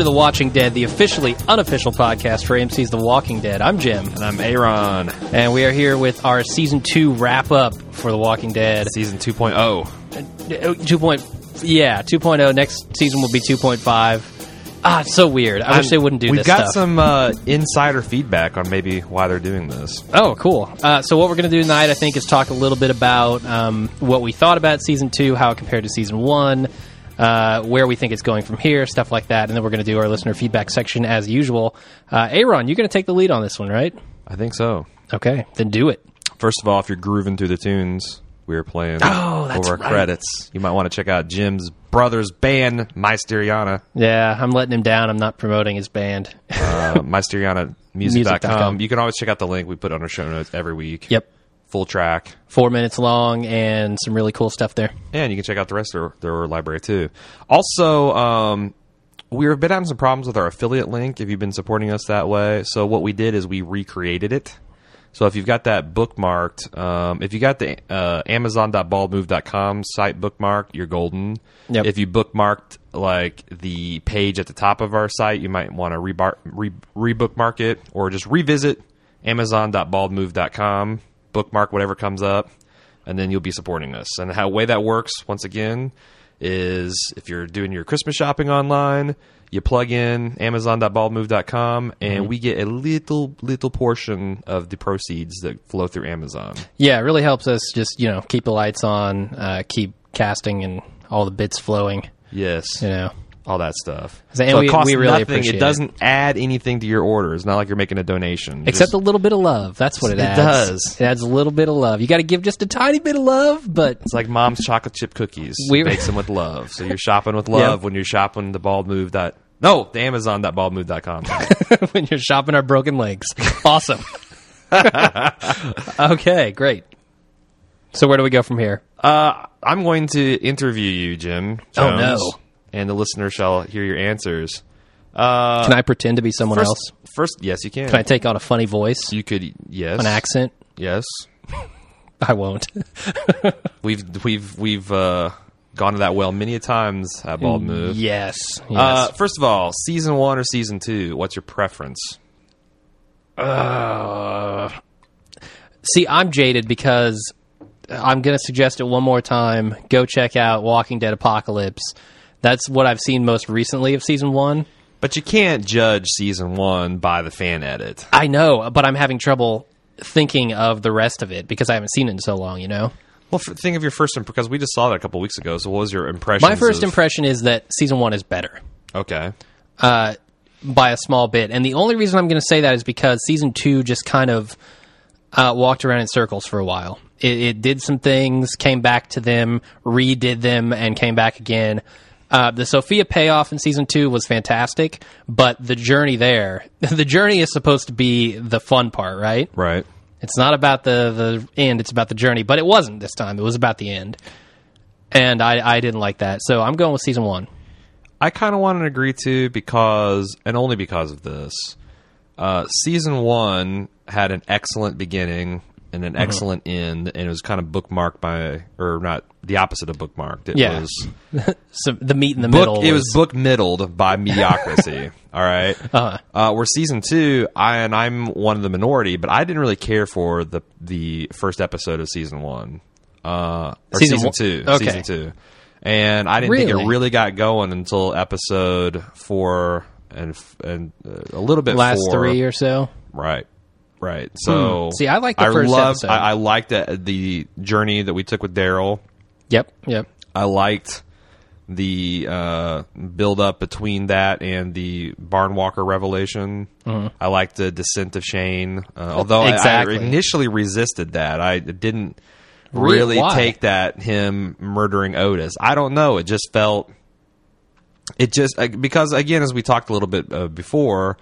To The Watching Dead, the officially unofficial podcast for AMC's The Walking Dead. I'm Jim, And I'm Aaron. and we are here with our season two wrap up for The Walking Dead. Season 2.0. Uh, Two point, yeah, 2.0. Next season will be 2.5. Ah, it's so weird. I wish they wouldn't do We've this got stuff. some uh, insider feedback on maybe why they're doing this. Oh, cool. Uh, so what we're going to do tonight, I think, is talk a little bit about um, what we thought about season two, how it compared to season one, uh, where we think it's going from here, stuff like that, and then we're going to do our listener feedback section as usual. Uh, Aaron, you're going to take the lead on this one, right? I think so. Okay, then do it. First of all, if you're grooving through the tunes we were playing Oh, over right. credits, you might want to check out Jim's brother's band, Mysteriana. Yeah, I'm letting him down. I'm not promoting his band. Uh, MySterianamusic.com. Music.com. You can always check out the link we put on our show notes every week. Yep, Full track. four minutes long and some really cool stuff there. And you can check out the rest of their, their library too. Also, um, we've been having some problems with our affiliate link if you've been supporting us that way. So what we did is we recreated it. So if you've got that bookmarked, um, if you got the uh, Amazon.baldmove.com site bookmarked, you're golden. Yep. If you bookmarked like the page at the top of our site, you might want to rebar- re- rebookmark it or just revisit Amazon.baldmove.com, bookmark whatever comes up, and then you'll be supporting us. And how way that works, once again, is if you're doing your Christmas shopping online, you plug in Amazon.baldmove.com, and we get a little little portion of the proceeds that flow through Amazon. Yeah, it really helps us just you know keep the lights on, uh, keep casting, and all the bits flowing. Yes, You know. All that stuff. And so we- it costs we really nothing. appreciate It it. doesn't add anything to your order. It's not like you're making a donation. Except Just- a little bit of love. That's what it, It adds. does. It adds a little bit of love. You got to give just a tiny bit of love, but It's like mom's chocolate chip cookies. We- We makes them with love. So you're shopping with love Yep. when you're shopping the bald move that no the Amazon.baldmove.com. when you're shopping our broken legs. Awesome. okay, great. So where do we go from here? uh, I'm going to interview you, Jim. Oh, no. And the listener shall hear your answers. Uh, Can I pretend to be someone first, else? first, yes, you can. Can I take on a funny voice, you could, yes, an accent? yes. I won't. We've we've we've uh, gone to that well many a times at Bald Move. yes. yes. Uh, first of all, season one or season two? What's your preference? See, I'm jaded because I'm going to suggest it one more time. Go check out Walking Dead Apocalypse. That's what I've seen most recently of season one. But you can't judge season one by the fan edit. I know, but I'm having trouble thinking of the rest of it because I haven't seen it in so long, you know? Well, think of your first impression because we just saw that a couple weeks ago. So, what was your impression? My first impression is that season one is better Okay. uh, by a small bit. And the only reason I'm going to say that is because season two just kind of uh, walked around in circles for a while. It, it did some things, came back to them, redid them, and came back again. Uh, the Sophia payoff in season two was fantastic, but the journey there, the journey is supposed to be the fun part, right? Right. It's not about the the end; it's about the journey. But it wasn't this time. It was about the end, and I I didn't like that. So I'm going with season one. I kind of want to agree to because, and only because of this. Uh, season one had an excellent beginning and Mm-hmm. an excellent end, and it was kind of bookmarked by, or not the opposite of bookmarked. It Yeah. was So the meat in the book. middle. It was book middled by mediocrity. all right. Uh-huh. Uh, where season two, I and I'm one of the minority, but I didn't really care for the the first episode of season one, uh, or Season season, two, okay. season two, and I didn't think it really got going until episode four and and uh, a little bit last four. three or so. Right. Right. So Hmm. See, I like the I first loved, episode. I, I liked the, the journey that we took with Daryl. Yep, yep. I liked the uh, build up between that and the Barnwalker revelation. I liked the descent of Shane, uh, although I- Exactly. I, initially resisted that. I didn't Re- really why? take that him murdering Otis. I don't know. It just felt. It just uh, because again, as we talked a little bit uh, before,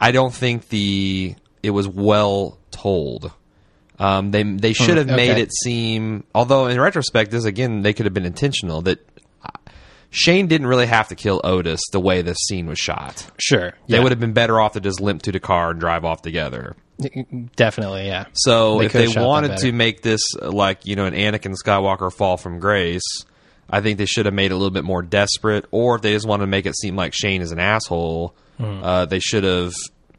I don't think the it was well told. Um, they they should have made it seem, although in retrospect, this again they could have been intentional. That uh, Shane didn't really have to kill Otis the way this scene was shot. Sure. They yeah. would have been better off to just limp to the car and drive off together. definitely, yeah. So They if they have shot that wanted to make this uh, like you know an Anakin Skywalker fall from grace, I think they should have made it a little bit more desperate, or if they just wanted to make it seem like Shane is an asshole, Hmm. uh, they should have,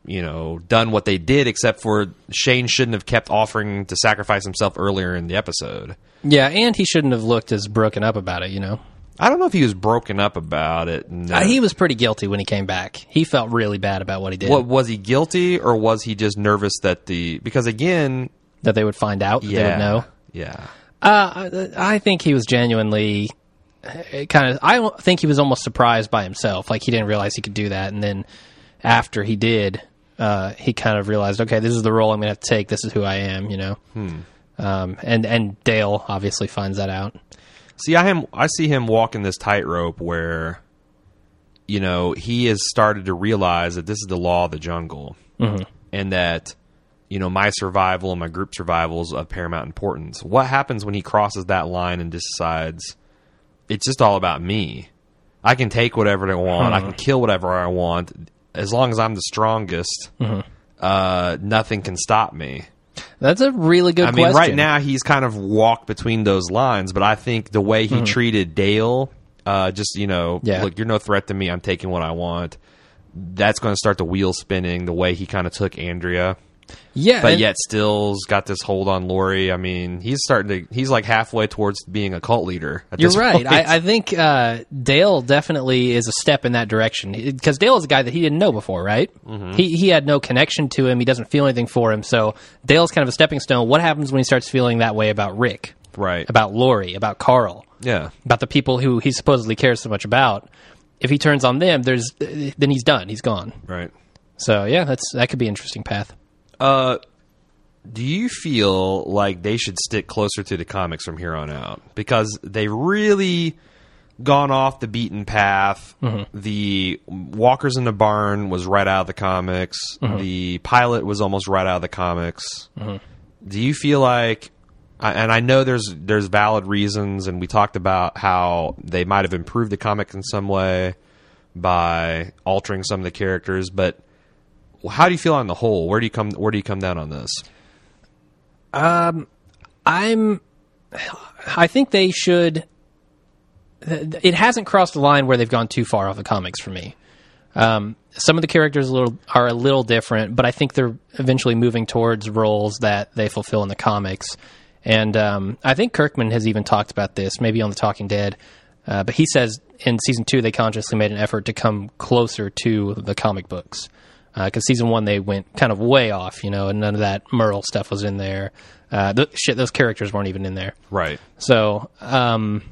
you know, done what they did. Except for Shane shouldn't have kept offering to sacrifice himself earlier in the episode. Yeah, and he shouldn't have looked as broken up about it. You know, I don't know if he was broken up about it. No. Uh, he was pretty guilty when he came back. He felt really bad about what he did. What was he guilty, or was he just nervous that the because again, that they would find out. yeah, They would know. yeah, Uh, I I think he was genuinely kind of. I think he was almost surprised by himself. Like he didn't realize he could do that, and then after he did, uh, he kind of realized, okay, this is the role I'm going to have to take. This is who I am. You know. Um, and and Dale obviously finds that out. See, I am. I see him walking this tightrope where, you know, he has started to realize that this is the law of the jungle, and that, you know, my survival and my group survival is of paramount importance. What happens when he crosses that line and decides it's just all about me? I can take whatever I want. I can kill whatever I want as long as I'm the strongest. Uh, nothing can stop me. That's a really good I mean, question. right now he's kind of walked between those lines, but I think the way he treated Dale, uh, just you know, Yeah. look, you're no threat to me. I'm taking what I want. That's going to start the wheel spinning. The way he kind of took Andrea, yeah, but yet still's got this hold on Lori. I mean, he's starting to. He's like halfway towards being a cult leader. At You're this right. I, I think uh, Dale definitely is a step in that direction because Dale is a guy that he didn't know before, right? Mm-hmm. He he had no connection to him. He doesn't feel anything for him. So Dale's kind of a stepping stone. What happens when he starts feeling that way about Rick, right. about Lori, about Carl, yeah. about the people who he supposedly cares so much about? If he turns on them, there's then he's done. He's gone. Right. So yeah, that's that could be an interesting path. Uh, do you feel like they should stick closer to the comics from here on out because they really gone off the beaten path? Mm-hmm. The Walkers in the Barn was right out of the comics. Mm-hmm. The pilot was almost right out of the comics. Mm-hmm. Do you feel like? And I know there's there's valid reasons, and we talked about how they might have improved the comic in some way by altering some of the characters, but how do you feel on the whole? Where do you come? Where do you come down on this? I'm. I think they should. It hasn't crossed the line where they've gone too far off the comics for me. Um, some of the characters a little, are a little different, but I think they're eventually moving towards roles that they fulfill in the comics. And um, I think Kirkman has even talked about this, maybe on The Talking Dead. Uh, but he says in season two they consciously made an effort to come closer to the comic books because season one they went kind of way off, you know, and none of that Merle stuff was in there. Uh, the, shit, those characters weren't even in there. Right. So um,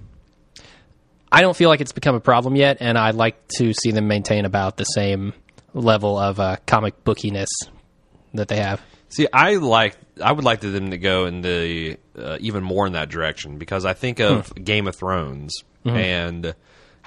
I don't feel like it's become a problem yet, and I'd like to see them maintain about the same level of uh, comic bookiness that they have. See, I like. I would like them to go in the uh, even more in that direction because I think of Hmm. Game of Thrones Mm-hmm. and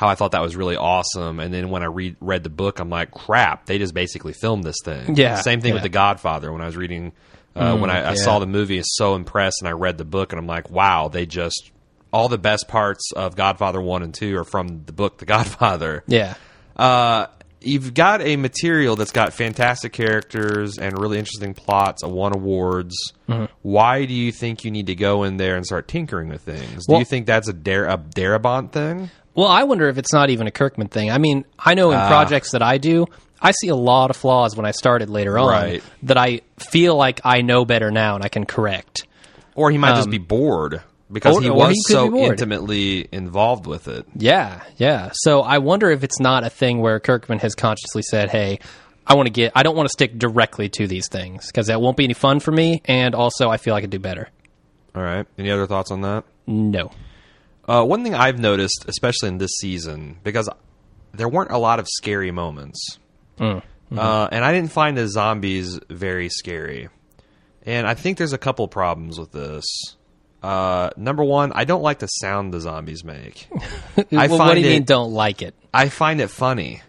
how I thought that was really awesome, and then when I read read the book, I'm like, crap, they just basically filmed this thing. Yeah, Same thing with. The Godfather. When I was reading, uh, when I, I yeah. saw the movie, I was so impressed, and I read the book, and I'm like, wow, they just all the best parts of Godfather one and two are from the book The Godfather. Yeah. uh, you've got a material that's got fantastic characters and really interesting plots, a won awards. Mm-hmm. Why do you think you need to go in there and start tinkering with things? do you think that's a, Dar- a Darabont thing? Well, I wonder if it's not even a Kirkman thing. I mean, I know in Ah. projects that I do, I see a lot of flaws when I started later on Right. that I feel like I know better now and I can correct. Or he might just be bored because Um, or- he was he so be intimately involved with it. Yeah, yeah. So I wonder if it's not a thing where Kirkman has consciously said, "Hey, I want to get I don't want to stick directly to these things because that won't be any fun for me and also I feel I could do better." All right. Any other thoughts on that? No. Uh, one thing I've noticed, especially in this season, because there weren't a lot of scary moments, Mm, mm-hmm. uh, and I didn't find the zombies very scary. And I think there's a couple problems with this. Uh, number one, I don't like the sound the zombies make. I Well, what do you it- mean don't like it? I find it funny.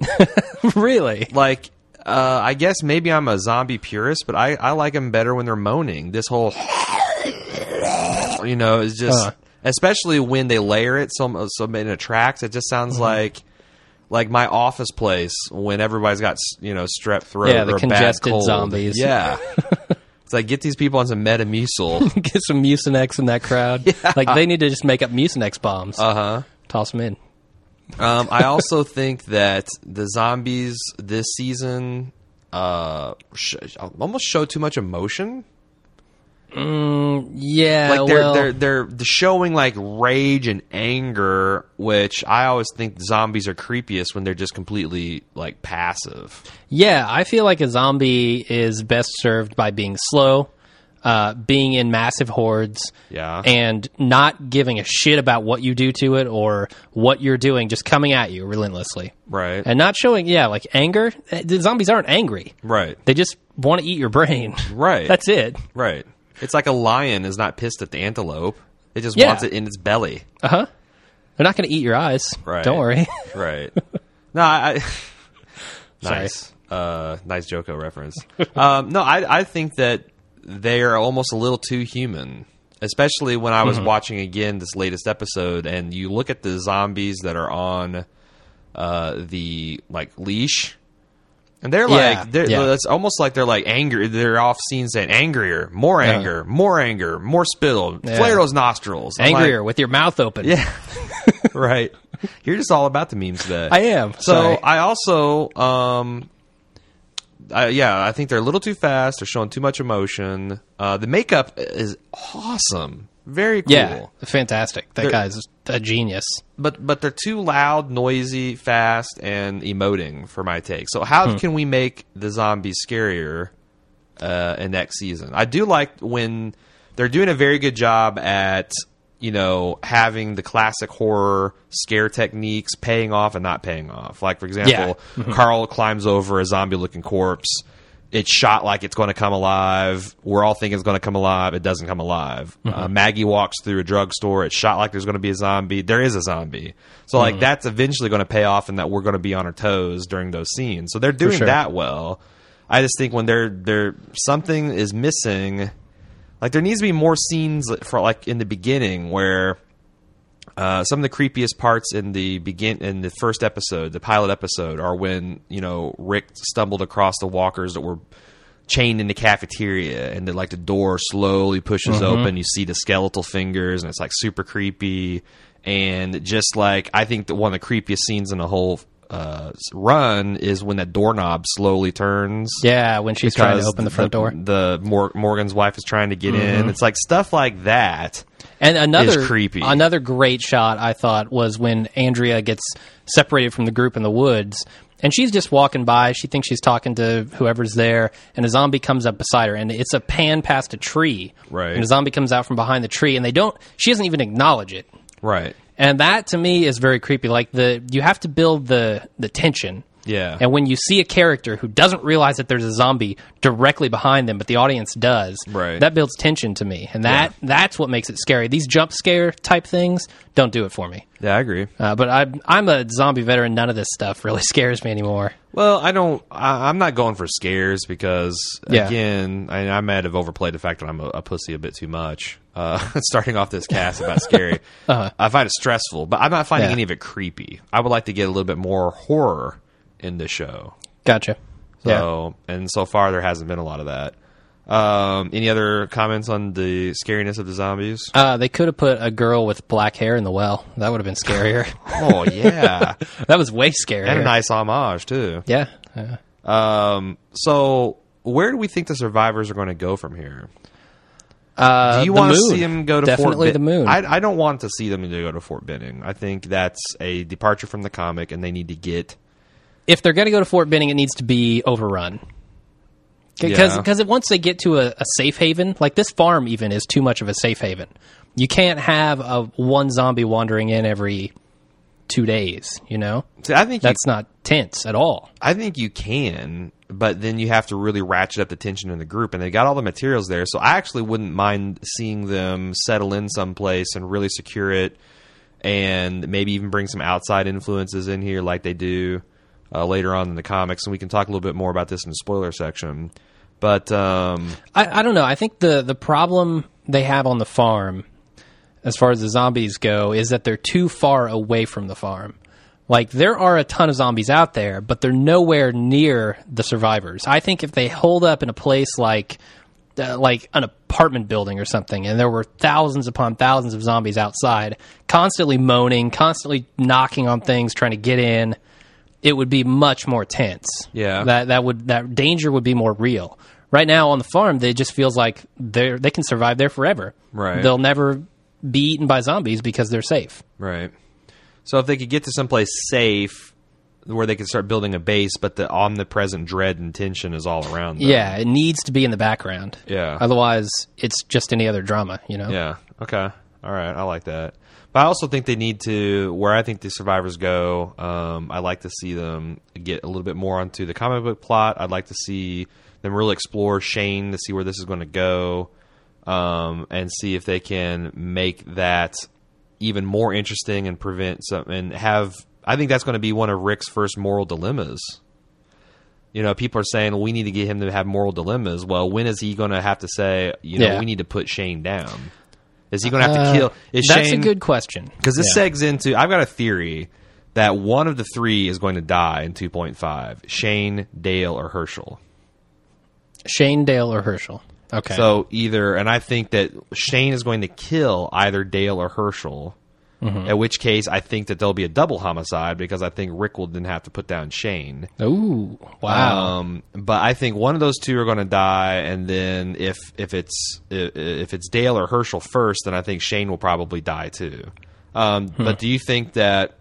really? Like, uh, I guess maybe I'm a zombie purist, but I, I like them better when they're moaning. This whole, you know, is just, Uh. Especially when they layer it some so in a tracks. It just sounds Mm-hmm. like like my office place when everybody's got you know strep throat Yeah, the or a bad congested cold. zombies. Yeah. It's like get these people on some Metamucil. Get some Mucinex in that crowd. Like they need to just make up Mucinex bombs. uh huh. Toss them in. Um, I also think that the zombies this season uh, sh- almost show too much emotion. Yeah, Like they're well, they're they're showing like rage and anger, which I always think zombies are creepiest when they're just completely like passive. yeah. I feel like a zombie is best served by being slow, uh, being in massive hordes, Yeah. and not giving a shit about what you do to it or what you're doing, just coming at you relentlessly, Right. and not showing yeah like anger. The zombies aren't angry; right. they just want to eat your brain. Right. That's it. Right. It's like a lion is not pissed at the antelope. It just Yeah. wants it in its belly. Uh huh. They're not going to eat your eyes. Right. Don't worry. Right. no, I. Nice. Uh, nice Joko reference. um, no, I, I think that they are almost a little too human, especially when I was Mm-hmm. watching again this latest episode, and you look at the zombies that are on uh, the like leash. And they're Yeah, like, they're, yeah. it's almost like they're like angry. They're off scene saying angrier, more anger, more anger, more spittle, Yeah. flare those nostrils. I'm like, Angrier with your mouth open. yeah, right. You're just all about the memes today. I am. So Sorry. I also, um, I, yeah, I think they're a little too fast. They're showing too much emotion. Uh, the makeup is awesome, very cool. yeah, fantastic. That They're- guy's a genius. But but they're too loud, noisy, fast, and emoting for my take. So how can we make the zombies scarier uh, in next season? I do like when they're doing a very good job at you know having the classic horror scare techniques paying off and not paying off. Like for example, Carl climbs over a zombie-looking corpse. It's shot like it's going to come alive. We're all thinking it's going to come alive. It doesn't come alive. Uh, Maggie walks through a drugstore. It's shot like there's going to be a zombie. There is a zombie. So like that's eventually going to pay off, and that we're going to be on our toes during those scenes. So they're doing sure. that well. I just think when they're they're something is missing, like there needs to be more scenes for like in the beginning where uh, some of the creepiest parts in the begin in the first episode, the pilot episode, are when you know Rick stumbled across the walkers that were chained in the cafeteria, and the, like the door slowly pushes open. You see the skeletal fingers, and it's like super creepy. And just like I think that one of the creepiest scenes in the whole uh, run is when that doorknob slowly turns. Yeah, when she's trying to open the front door. Mm-hmm. The Mor- Morgan's wife is trying to get in. It's like stuff like that. And another creepy. Another great shot I thought was when Andrea gets separated from the group in the woods. And she's just walking by. She thinks she's talking to whoever's there, and a zombie comes up beside her, and it's a pan past a tree. Right. And a zombie comes out from behind the tree, and they don't. She doesn't even acknowledge it. Right. And that to me is very creepy. Like the you have to build the the tension. Yeah. And when you see a character who doesn't realize that there's a zombie directly behind them, but the audience does, Right. that builds tension to me, and that that's what makes it scary. These jump scare type things don't do it for me. Yeah, I agree. Uh, but I'm I'm a zombie veteran. None of this stuff really scares me anymore. Well, I don't. I, I'm not going for scares because Yeah. again, I, I might have overplayed the fact that I'm a, a pussy a bit too much. Uh, starting off this cast about scary, I find it stressful, but I'm not finding Uh-huh. Yeah. any of it creepy. I would like to get a little bit more horror in the show. Gotcha. yeah. So, and so far there hasn't been a lot of that. Um, any other comments on the scariness of the zombies? Uh, they could have put a girl with black hair in the well. That would have been scarier. oh yeah, that was way scarier. and a nice homage too. Yeah. yeah. Um, so where do we think the survivors are going to go from here? Uh, Do you want to see them go to Definitely Fort Ben- the moon. I, I don't want to see them to go to Fort Benning. I think that's a departure from the comic, and they need to get. If they're going to go to Fort Benning, it needs to be overrun. Because Yeah. because once they get to a, a safe haven, like this farm, even is too much of a safe haven. You can't have a one zombie wandering in every two days. You know I think you, that's not tense at all. I think you can, but then you have to really ratchet up the tension in the group, and they got all the materials there. So I actually wouldn't mind seeing them settle in someplace and really secure it, and maybe even bring some outside influences in here, like they do uh, later on in the comics. And we can talk a little bit more about this in the spoiler section. But um, I, I don't know. I think the the problem they have on the farm, as far as the zombies go, is that they're too far away from the farm. Like there are a ton of zombies out there, but they're nowhere near the survivors. I think if they hold up in a place like uh, like an apartment building or something, and there were thousands upon thousands of zombies outside, constantly moaning, constantly knocking on things, trying to get in, it would be much more tense. Yeah. that that would that danger would be more real. Right now on the farm, it just feels like they they can survive there forever. Right. they'll never be eaten by zombies because they're safe. Right. So if they could get to someplace safe where they could start building a base, but the omnipresent dread and tension is all around them. Yeah, it needs to be in the background. Yeah. Otherwise, it's just any other drama, you know? Yeah. Okay. All right. I like that. But I also think they need to, where I think the survivors go, um, I like to see them get a little bit more onto the comic book plot. I'd like to see them really explore Shane to see where this is going to go um, and see if they can make that even more interesting and prevent some, and have, I think that's going to be one of Rick's first moral dilemmas. You know, people are saying well, we need to get him to have moral dilemmas. Well, when is he going to have to say, you know, Yeah. we need to put Shane down? Is he going to have Uh, to kill? Is That's Shane, a good question. because this Yeah. segs into. I've got a theory that one of the three is going to die in 2.5: Shane, Dale, or Herschel. Shane Dale or Herschel. Okay. So either, and I think that Shane is going to kill either Dale or Herschel. Mm-hmm. At which case, I think that there'll be a double homicide because I think Rick will then have to put down Shane. Ooh, wow. Um, but I think one of those two are going to die, and then if if it's if, it's Dale or Herschel first, then I think Shane will probably die too. Um, Hmm. But do you think that?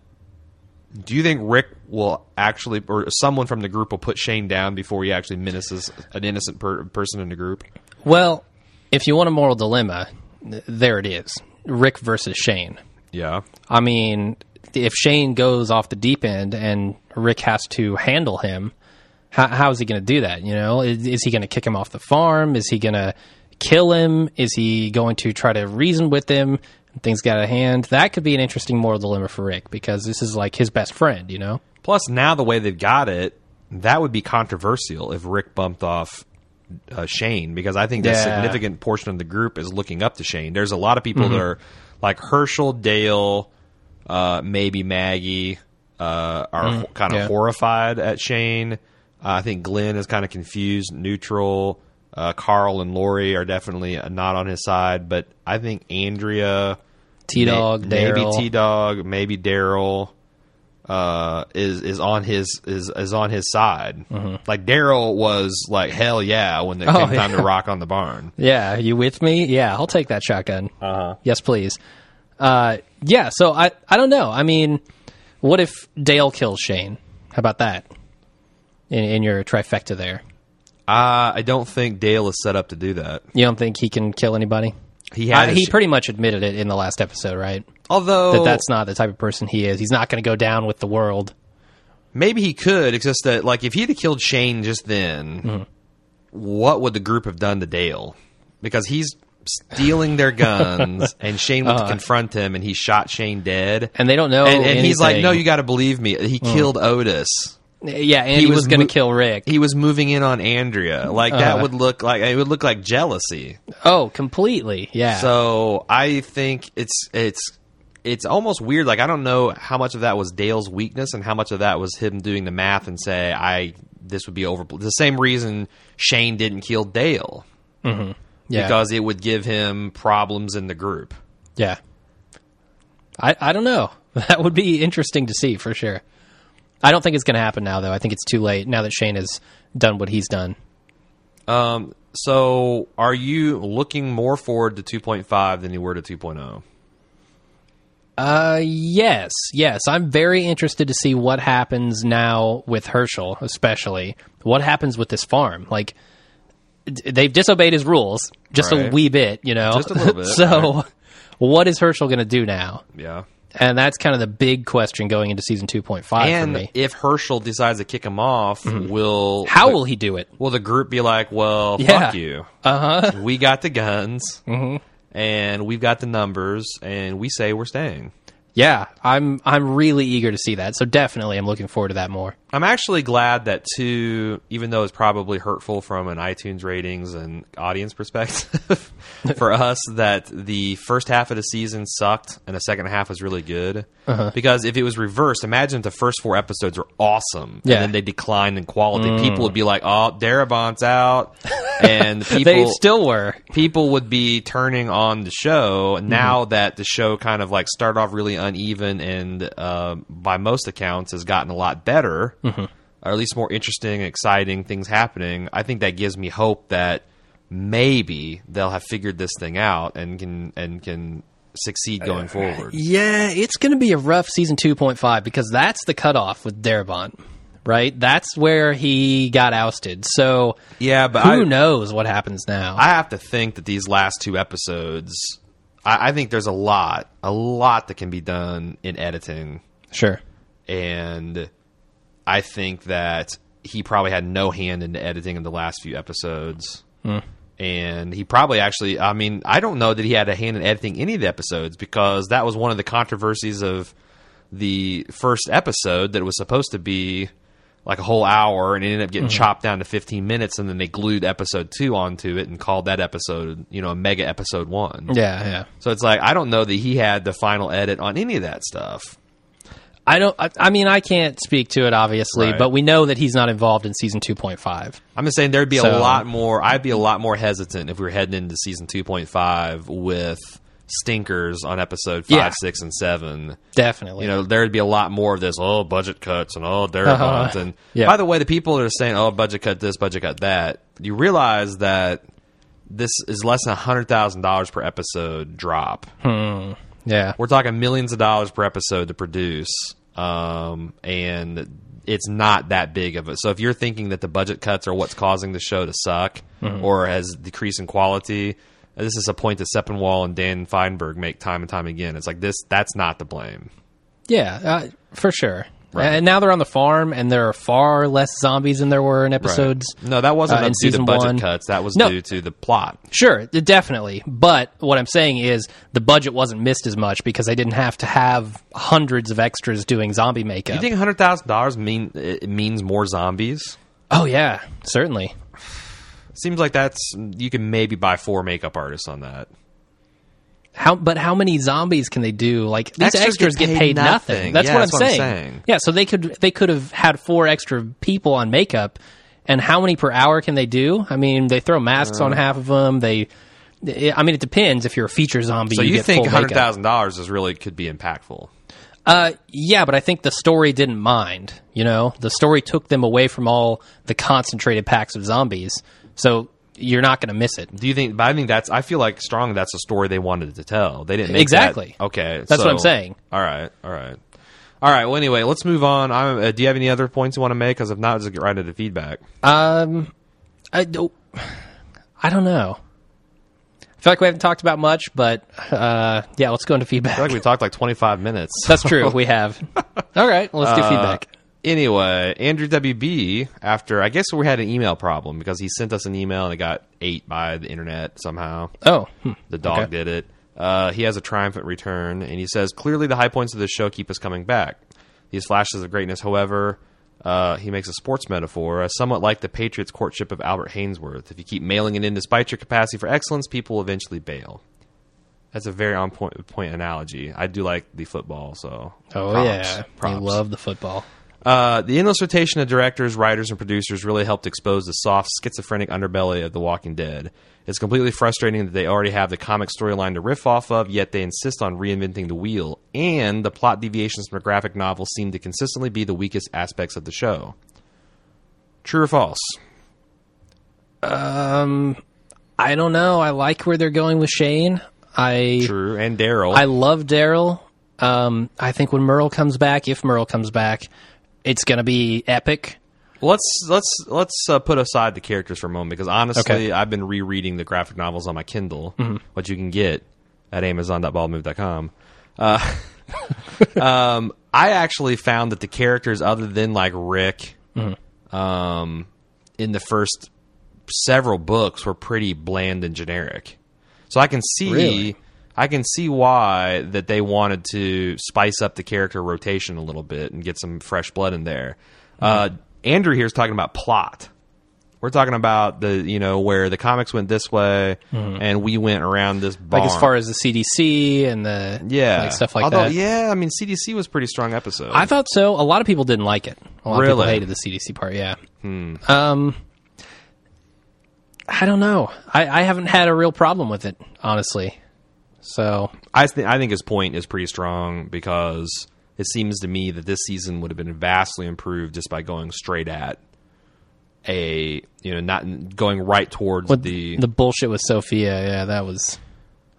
Do you think Rick will actually, or someone from the group will put Shane down before he actually menaces an innocent per- person in the group? well, if you want a moral dilemma, th- there it is. Rick versus Shane. Yeah, I mean, if Shane goes off the deep end and Rick has to handle him, how, how is he going to do that? You know, is, is he going to kick him off the farm? Is he going to kill him? Is he going to try to reason with him? Things got out of hand. That could be an interesting moral dilemma for Rick because this is like his best friend. You know. Plus, now the way they've got it, that would be controversial if Rick bumped off uh, Shane because I think a significant portion of the group is looking up to Shane. There's a lot of people Mm-hmm. that are like Herschel, Dale, uh, maybe Maggie uh, are kind of Mm, yeah. horrified at Shane. Uh, I think Glenn is kind of confused, neutral. Uh, Carl and Lori are definitely not on his side, but I think Andrea, T Dog, May- maybe T Dog, maybe Daryl uh, is is on his is is on his side. Like Daryl was like hell yeah when it Mm-hmm. Oh, came time to rock on the barn. Yeah, you with me? Yeah, I'll take that shotgun. Uh-huh. Yes, please. Uh, yeah, so I I don't know. I mean, what if Dale kills Shane? How about that? In, in your trifecta there, Uh, I don't think Dale is set up to do that. you don't think he can kill anybody? He Uh, he his- pretty much admitted it in the last episode, right? Although That that's not the type of person he is. He's not going to go down with the world. maybe he could. It's just that like if he'd have killed Shane just then, Mm-hmm. what would the group have done to Dale? Because he's stealing their guns, and Shane went to confront him, and he shot Shane dead. And they don't know. and, and he's like, "No, you got to believe me. He killed Otis. Yeah, and he he, was was, going mo- to kill Rick. He was moving in on Andrea. Like that Uh-huh. would look like it would look like jealousy. oh, completely. Yeah. So I think it's it's it's almost weird. Like I don't know how much of that was Dale's weakness and how much of that was him doing the math and say I this would be over. The same reason Shane didn't kill Dale yeah. because it would give him problems in the group. Yeah. I I don't know. That would be interesting to see for sure. I don't think it's going to happen now, though. I think it's too late now that Shane has done what he's done. Um. So are you looking more forward to 2.5 than you were to oh? 2.0? Uh, yes, yes. I'm very interested to see what happens now with Herschel, especially what happens with this farm. Like d- they've disobeyed his rules just Right. a wee bit, you know. Just a little bit, so, what is Herschel going to do now? Yeah. And that's kind of the big question going into season 2.5 for And me. if Herschel decides to kick him off, will How the- will he do it? Will the group be like, "Well, Yeah. fuck you. Uh huh. We got the guns, and we've got the numbers, and we say we're staying." Yeah, I'm I'm really eager to see that. So definitely, I'm looking forward to that more. I'm actually glad that two, even though it's probably hurtful from an iTunes ratings and audience perspective for us, that the first half of the season sucked and the second half was really good. Uh-huh. Because if it was reversed, imagine if the first four episodes were awesome Yeah. Mm. and then they declined in quality. People would be like, "Oh, Darabont's out," and people they still were. people would be turning on the show Mm-hmm. now that the show kind of like started off really uneven and uh, by most accounts has gotten a lot better Mm-hmm. or at least more interesting exciting things happening i think that gives me hope that maybe they'll have figured this thing out and can and can succeed going forward Yeah, it's going to be a rough season 2.5 because that's the cutoff with Darabont, right? That's where he got ousted. So yeah but who I, knows what happens now? I have to think that these last two episodes I, I think there's a lot a lot that can be done in editing sure. and I think that he probably had no hand in the editing in the last few episodes. Hmm. And he probably actually, I mean, I don't know that he had a hand in editing any of the episodes because that was one of the controversies of the first episode that was supposed to be like a whole hour and it ended up getting mm-hmm. chopped down to 15 minutes and then they glued episode 2 onto it and called that episode, you know, a mega episode 1. Yeah, yeah. So it's like I don't know that he had the final edit on any of that stuff. I don't. I, I mean, I can't speak to it obviously, Right. but we know that he's not involved in season 2.5. I'm just saying there'd be a lot more. I'd be a lot more hesitant if we were heading into season 2.5 with stinkers on episode five, Yeah. six, and seven. Definitely. You know, there'd be a lot more of this. Oh, budget cuts and oh, Darabont. Uh-huh. And Yeah. by the way, the people that are saying, "Oh, budget cut this, budget cut that," you realize that this is less than hundred thousand dollars per episode drop. yeah. We're talking millions of dollars per episode to produce, um, and it's not that big of it. So if you're thinking that the budget cuts are what's causing the show to suck or has decreased in quality, this is a point that Sepinwall and Dan Fienberg make time and time again. It's like this. That's not the blame. Yeah, uh, for sure. Right. And now they're on the farm, and there are far less zombies than there were in episodes. No, that wasn't uh, in due to season budget one. cuts. That was No. due to the plot. Sure, definitely. But what I'm saying is the budget wasn't missed as much because they didn't have to have hundreds of extras doing zombie makeup. You think hundred thousand dollars mean it means more zombies? oh yeah, certainly. Seems like that's you can maybe buy four makeup artists on that. How but how many zombies can they do? Like these Extras extras, get get, paid paid, nothing. nothing. That's Yeah, what, that's I'm, what I'm saying. Yeah, so they could they could have had four extra people on makeup, and how many per hour can they do? I mean, they throw masks Uh. on half of them. They, I mean, it depends. If you're a feature zombie, So you, get think hundred thousand dollars is really could be impactful? Uh, yeah, but I think the story didn't mind. You know, the story took them away from all the concentrated packs of zombies, so you're not going to miss it. Do you think? But I think that's. I feel like strong. That's a story they wanted to tell. They didn't make Exactly. That, okay, That's what I'm saying. All right, all right, all right. Well, anyway, let's move on. I'm, uh, do you have any other points you want to make? Because if not, just get right into feedback. Um, I don't, I don't know. I feel like we haven't talked about much, but uh, yeah, let's go into feedback. I feel like we talked like 25 minutes. That's true. we have. All right, let's do Uh, feedback. Anyway, Andrew WB, after I guess we had an email problem because he sent us an email and it got ate by the internet somehow. Oh, hmm. The dog Okay. did it. Uh, he has a triumphant return, and he says clearly the high points of this show keep us coming back. These flashes of greatness, however, uh, he makes a sports metaphor, uh, somewhat like the Patriots' courtship of Albert Haynesworth. If you keep mailing it in despite your capacity for excellence, people will eventually bail. That's a very on point, point analogy. I do like the football, so oh props, yeah, props. you love the football. Uh, the endless rotation of directors, writers, and producers really helped expose the soft, schizophrenic underbelly of The Walking Dead. It's completely frustrating that they already have the comic storyline to riff off of, yet they insist on reinventing the wheel, and the plot deviations from a graphic novel seem to consistently be the weakest aspects of the show. True or false? Um, I don't know. I like where they're going with Shane. I True. And Daryl. I love Daryl. Um, I think when Merle comes back, if Merle comes back, it's going to be epic. Let's let's let's uh, put aside the characters for a moment because honestly, Okay. Mm-hmm. I've been rereading the graphic novels on my Kindle, what you can get at Amazon.baldmove.com. Uh, um, I actually found that the characters, other than like Rick, Mm-hmm. um, in the first several books, were pretty bland and generic. So I can see. Really? I can see why that they wanted to spice up the character rotation a little bit and get some fresh blood in there. Uh, Andrew here is talking about plot. We're talking about the you know where the comics went this way and we went around this barn. Like as far as the CDC and the yeah like stuff like Although, that. Yeah, I mean CDC was a pretty strong episode. I thought so. A lot of people didn't like it. A lot Really? Hmm. people hated the CDC part. Yeah. Um, I don't know. I, I haven't had a real problem with it, honestly. So I think I think his point is pretty strong because it seems to me that this season would have been vastly improved just by going straight at a you know not going right towards with the. the bullshit with Sophia, yeah, that was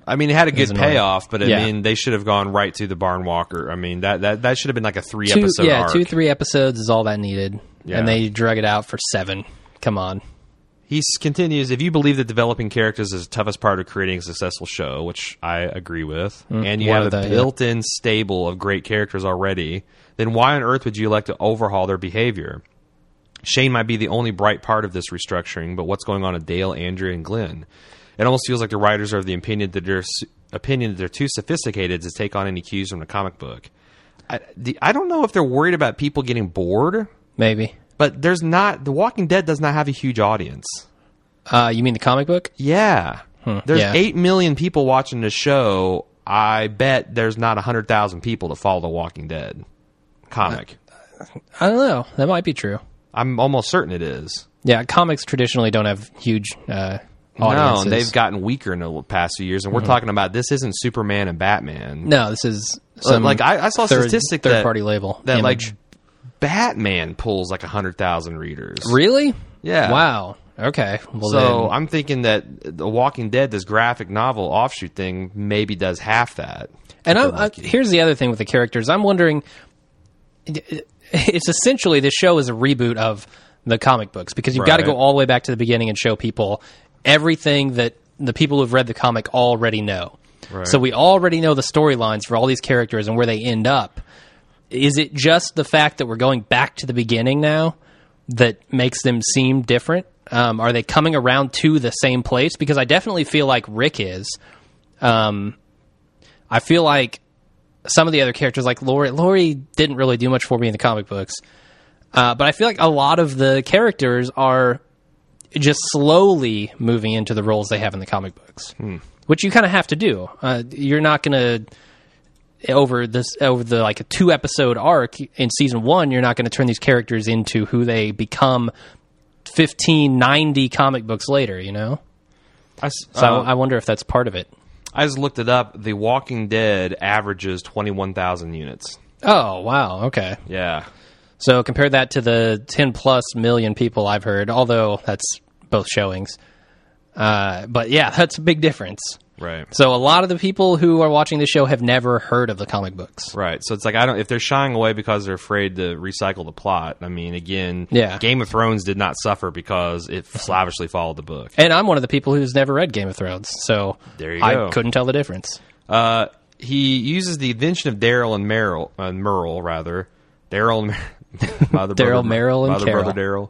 I mean, it had a good payoff, but I Yeah. mean, they should have gone right to the Barn Walker. I mean, that that that should have been like a three two. episode Yeah, arc. two three episodes is all that needed, Yeah. and they drug it out for seven. Come on. He continues, if you believe that developing characters is the toughest part of creating a successful show, which I agree with, and you have a built-in stable of great characters already, then why on earth would you elect to overhaul their behavior? Shane might be the only bright part of this restructuring, but what's going on with Dale, Andrea, and Glenn? It almost feels like the writers are of the opinion that they're opinion that they're too sophisticated to take on any cues from the comic book. I, the, I don't know if they're worried about people getting bored, Maybe. But there's not. The Walking Dead does not have a huge audience. Uh, you mean the comic book? Yeah. There's Hmm. yeah. 8 million people watching the show. I bet there's not 100,000 people to follow The Walking Dead comic. I don't know. That might be true. I'm almost certain it is. Yeah, comics traditionally don't have huge uh, No, audiences. and they've gotten weaker in the past few years. And we're talking about this isn't Superman and Batman. no, this is some like, I, I saw a third, statistic third that, party label that image. like Batman pulls like 100,000 readers. really Yeah. wow okay well So then, I'm thinking that The Walking Dead, this graphic novel offshoot thing, maybe does half that. and I'm, I, here's the other thing with the characters I'm wondering it's essentially this show is a reboot of the comic books because you've got to go all the way back to the beginning and show people everything that the people who've read the comic already know. Right. So we already know the storylines for all these characters and where they end up. Is it just the fact that we're going back to the beginning now that makes them seem different? Um, are they coming around to the same place? Because I definitely feel like Rick is. Um, I feel like some of the other characters, like Lori, Lori didn't really do much for me in the comic books. Uh, but I feel like a lot of the characters are just slowly moving into the roles they have in the comic books, which you kind of have to do. Uh, you're not going to over this over the like a two episode arc in season one. You're not going to turn these characters into who they become 15, 90 comic books later. You know, I, so uh, I, I wonder if that's part of it. I just looked it up. The Walking Dead averages 21,000 units. Oh wow, okay. Yeah. So compare that to the 10 plus million people I've heard, although that's both showings. Uh, but yeah, that's a big difference. Right. So a lot of the people who are watching the show have never heard of the comic books. Right. So it's like I don't if they're shying away because they're afraid to recycle the plot. I mean, again, Yeah. Game of Thrones did not suffer because it slavishly followed the book. And I'm one of the people who's never read Game of Thrones, so There you I go. couldn't tell the difference. Uh, he uses the invention of Daryl and Merrill, uh, Merle rather. Daryl and Daryl, Merrill, and brother Daryl.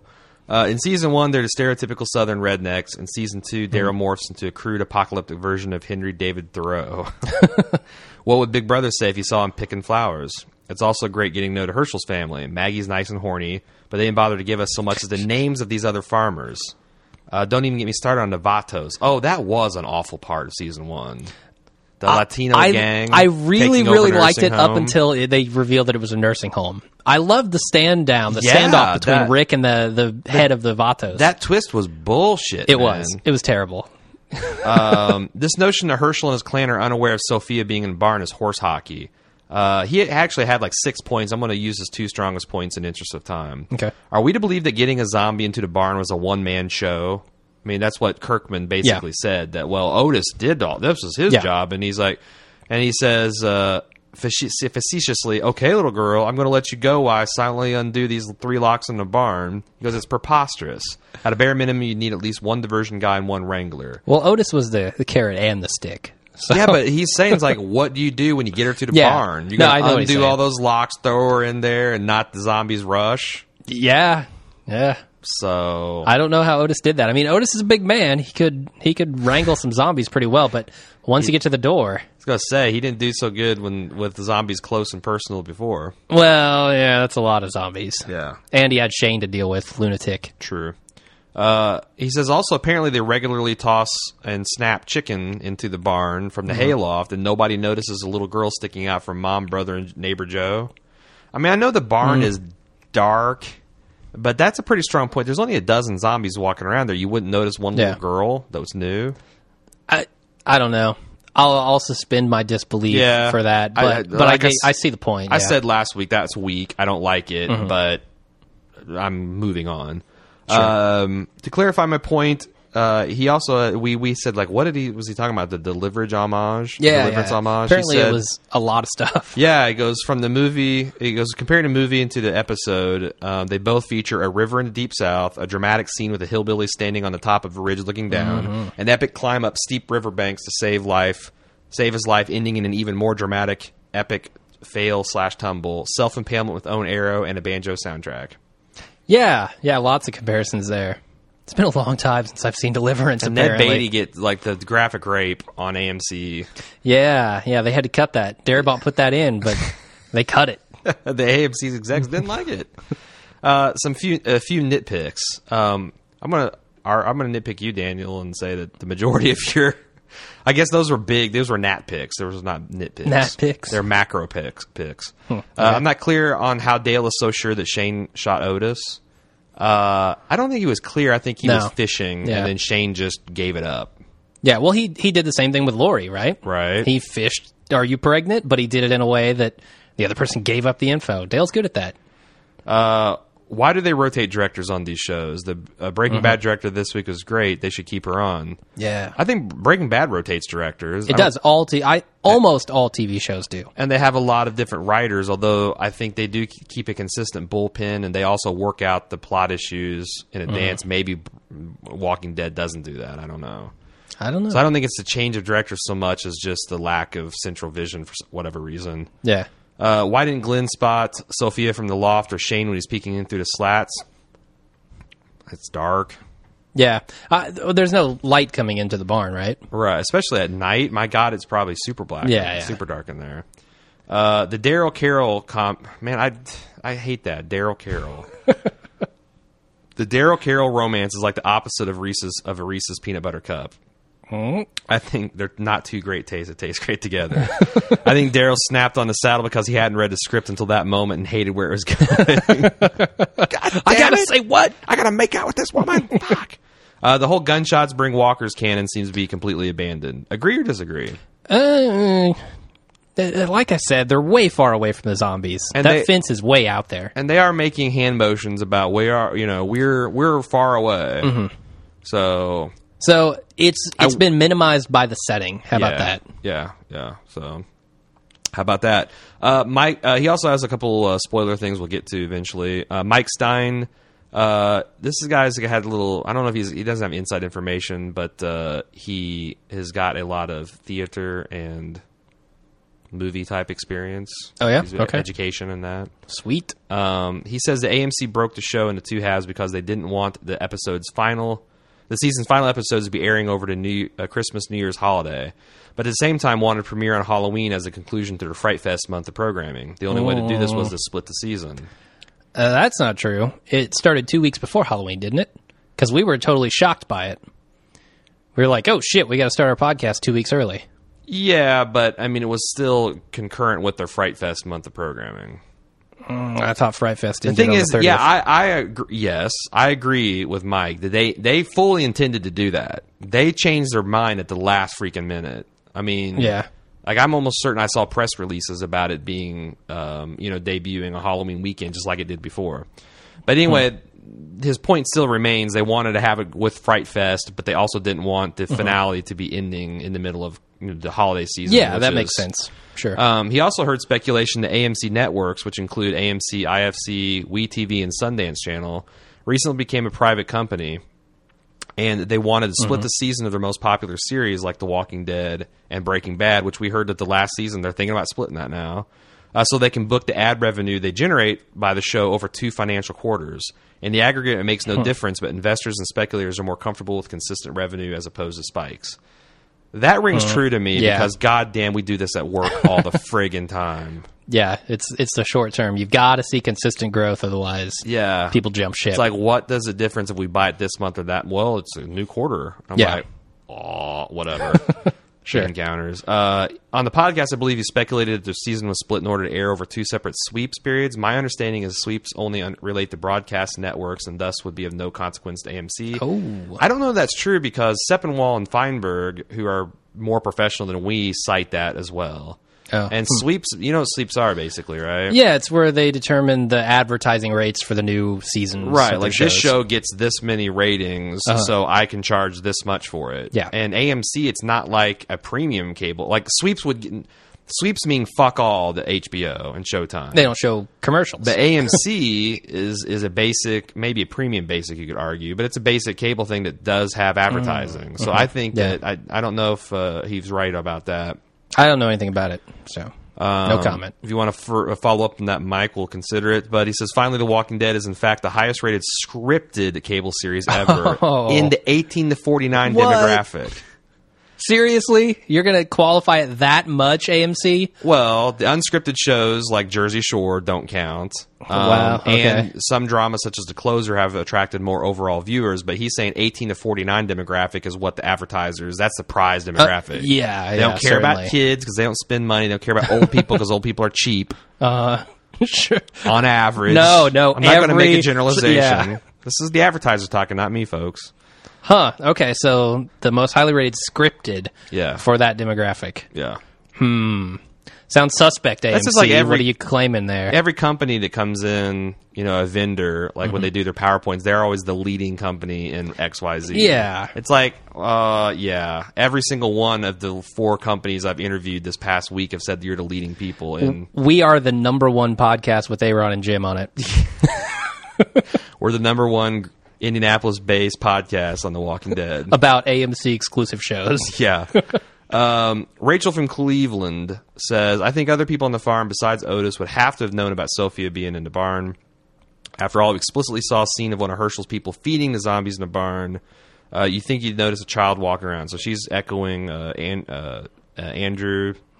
Uh, in season one, they're the stereotypical Southern rednecks. In season two, Daryl Mm-hmm. morphs into a crude apocalyptic version of Henry David Thoreau. what would Big Brother say if he saw him picking flowers? It's also great getting to know Herschel's family. Maggie's nice and horny, but they didn't bother to give us so much as the names of these other farmers. Uh, don't even get me started on the Vatos. Oh, that was an awful part of season one. The Latino I, gang. I really, really liked it up until they revealed that it was a nursing home. I loved the stand down, the Yeah, standoff between that- Rick and the, the head of the Vatos. that twist was bullshit. it man. was. It was terrible. um, this notion that Herschel and his clan are unaware of Sophia being in the barn is horse hockey. Uh, he actually had like six points. I'm going to use his two strongest points in interest of time. Okay. Are we to believe that getting a zombie into the barn was a one man show? I mean, that's what Kirkman basically said. That well, Otis did all this was his Yeah. job, and he's like, and he says uh, facetiously, "Okay, little girl, I'm going to let you go while I silently undo these three locks in the barn because it's preposterous. At a bare minimum, you need at least one diversion guy and one wrangler." Well, Otis was the, the carrot and the stick. So, Yeah, but he's saying it's like, what do you do when you get her to the Yeah. barn? You No, know what he's undo all those locks, throw her in there, and not the zombies rush. yeah, yeah. So I don't know how Otis did that. I mean, Otis is a big man. He could he could wrangle some zombies pretty well, but once you get to the door, I was gonna say he didn't do so good when with the zombies close and personal before. well, yeah, that's a lot of zombies. Yeah, And he had Shane to deal with, lunatic. true. Uh, he says also apparently they regularly toss and snap chicken into the barn from the hayloft, and nobody notices a little girl sticking out from mom, brother, and neighbor Joe. I mean, I know the barn is dark, but that's a pretty strong point. There's only a dozen zombies walking around there. You wouldn't notice one Yeah. little girl that was new. I I don't know. I'll, I'll suspend my disbelief Yeah. for that, but I- but I, like I s- I see the point. I yeah. Mm-hmm. said last week that's weak. I don't like it, but I'm moving on. Um, to clarify my point, uh, he also we we said like what did he was he talking about the Deliverance homage? yeah, deliverance yeah. homage. Apparently, said- it was a lot of stuff. Yeah, it goes from the movie. It goes comparing the movie into the episode. Um, they both feature a river in the deep south, a dramatic scene with a hillbilly standing on the top of a ridge looking down, Mm-hmm. an epic climb up steep river banks to save life, save his life, ending in an even more dramatic, epic fail slash tumble, self impalement with own arrow, and a banjo soundtrack. Yeah, yeah, lots of comparisons there. It's been a long time since I've seen Deliverance. And Ned Beatty get like the graphic rape on AMC. yeah, yeah, they had to cut that. Darabont put that in, but they cut it. the AMC's execs didn't like it. Uh, some few a few nitpicks. Um, I'm gonna our, I'm gonna nitpick you, Daniel, and say that the majority of your, I guess those were big. Those were nat picks. There was not nitpicks. Nat picks? They're macro picks. Picks. Uh, I'm not clear on how Dale is so sure that Shane shot Otis. Uh, I don't think he was clear. I think he No. was fishing, Yeah. and then Shane just gave it up. Yeah, well, he he did the same thing with Lori, right? Right. He fished. Are you pregnant? But he did it in a way that the other person gave up the info. Dale's good at that. Why do they rotate directors on these shows? The uh, Breaking Mm-hmm. Bad director this week was great. They should keep her on. Yeah, I think Breaking Bad rotates directors. It don't- does. All t- I almost all TV shows do. and they have a lot of different writers. Although I think they do keep a consistent bullpen, and they also work out the plot issues in Mm-hmm. advance. Maybe Walking Dead doesn't do that. I don't know. I don't know. So I don't think it's the change of director so much as just the lack of central vision for whatever reason. yeah, Uh, why didn't Glenn spot Sophia from the loft or Shane when he's peeking in through the slats? It's dark. yeah. Uh, there's no light coming into the barn, right? Right, especially at night. My God, it's probably super black. Yeah, yeah. super dark in there. Uh, the Daryl Carol comp, man, I I hate that Daryl Carol. the Daryl Carol romance is like the opposite of Reese's of a Reese's peanut butter cup. I think they're not two great tastes. It tastes great together. I think Daryl snapped on the saddle because he hadn't read the script until that moment and hated where it was going. I gotta it. say what? I gotta make out with this woman. Fuck. Uh, the whole gunshots bring walkers cannon seems to be completely abandoned. Agree or disagree? Uh, uh, like I said, they're way far away from the zombies. And that they- fence is way out there. And they are making hand motions about we are, you know, we're we're far away. Mm-hmm. So So it's it's been minimized by the setting. How about that? Yeah, yeah. So how about that? Uh, Mike. Uh, he also has a couple uh, spoiler things we'll get to eventually. Uh, Mike Stein. Uh, this is guy's had a little. I don't know if he's he doesn't have inside information, but uh, he has got a lot of theater and movie type experience. Oh, yeah? Okay. education and that. Sweet. Um, he says the AMC broke the show into two halves because they didn't want the episode's final, the season's final episodes would be airing over to New uh, Christmas, New Year's holiday, but at the same time wanted to premiere on Halloween as a conclusion to their Fright Fest month of programming. The only way to do this was to split the season. Uh, that's not true. It started two weeks before Halloween, didn't it? Because we were totally shocked by it. We were like, "Oh shit, we got to start our podcast two weeks early." Yeah, but I mean, it was still concurrent with their Fright Fest month of programming. Mm. I thought Fright Fest. The thing is, yeah, I, I agree, yes, I agree with Mike that they they fully intended to do that. They changed their mind at the last freaking minute. I mean, yeah, like I'm almost certain I saw press releases about it being, um, you know, debuting a Halloween weekend just like it did before. But hmm. anyway, his point still remains. They wanted to have it with Fright Fest, but they also didn't want the mm-hmm. finale to be ending in the middle of the holiday season. yeah, that is- makes sense. Sure. um, he also heard speculation that AMC networks, which include AMC, IFC, WeTV, and Sundance Channel, recently became a private company, and they wanted to split the season of their most popular series, like The Walking Dead and Breaking Bad, which we heard that the last season they're thinking about splitting that now. uh, so they can book the ad revenue they generate by the show over two financial quarters. In the aggregate, it makes no difference, but investors and speculators are more comfortable with consistent revenue as opposed to spikes. That rings mm-hmm. true to me Yeah. because goddamn, we do this at work all the friggin' time. Yeah, it's it's the short term. You've got to see consistent growth, otherwise, Yeah, people jump ship. It's like, what does the difference if we buy it this month or that? Well, it's a new quarter. I'm Yeah. like, oh, whatever. Sure. Encounters. Uh, on the podcast, I believe you speculated that the season was split in order to air over two separate sweeps periods. My understanding is sweeps only un- relate to broadcast networks and thus would be of no consequence to AMC. Oh. I don't know if that's true because Sepinwall and Fienberg, who are more professional than we, cite that as well. Oh. And sweeps, you know what sweeps are basically, right? yeah, it's where they determine the advertising rates for the new seasons. Right, the like this show gets this many ratings, so I can charge this much for it. Yeah. and AMC, it's not like a premium cable. Like sweeps would get, sweeps mean fuck all to HBO and Showtime. They don't show commercials. but AMC is is a basic, maybe a premium basic, you could argue, but it's a basic cable thing that does have advertising. So I think Mm. Mm-hmm. Yeah. that I I don't know if uh, he's right about that. I don't know anything about it, so no Um, comment. If you want to f- follow up on that, Mike will consider it. But he says, finally, The Walking Dead is in fact the highest rated scripted cable series ever Oh. in the 18 to 49 What? demographic. Seriously, you're going to qualify it that much, AMC? Well, the unscripted shows like Jersey Shore don't count. Um, Wow, okay. And some dramas such as The Closer have attracted more overall viewers. But he's saying 18 to 49 demographic is what the advertisers, that's the prize demographic. Uh, yeah, They yeah, don't care about kids because they don't spend money. They don't care about old people because old people are cheap. Uh, sure. on average. No, no, I'm not going to make a generalization. yeah. This is the advertisers talking, not me, folks. Huh. Okay, so the most highly rated scripted Yeah. for that demographic. Yeah. Hmm. Sounds suspect, AMC. just like every- what are you claiming there? Every company that comes in, you know, a vendor, like Mm-hmm. when they do their PowerPoints, they're always the leading company in XYZ. Yeah. It's like, uh, yeah. Every single one of the four companies I've interviewed this past week have said you're the leading people in. we are the number one podcast with Aaron and Jim on it. We're the number one Indianapolis based podcast on The Walking Dead. about AMC exclusive shows. Yeah. Um, Rachel from Cleveland says, I think other people on the farm besides Otis would have to have known about Sophia being in the barn. After all, we explicitly saw a scene of one of Hershel's people feeding the zombies in the barn. Uh, you think you'd notice a child walking around. So she's echoing uh, An- uh, uh,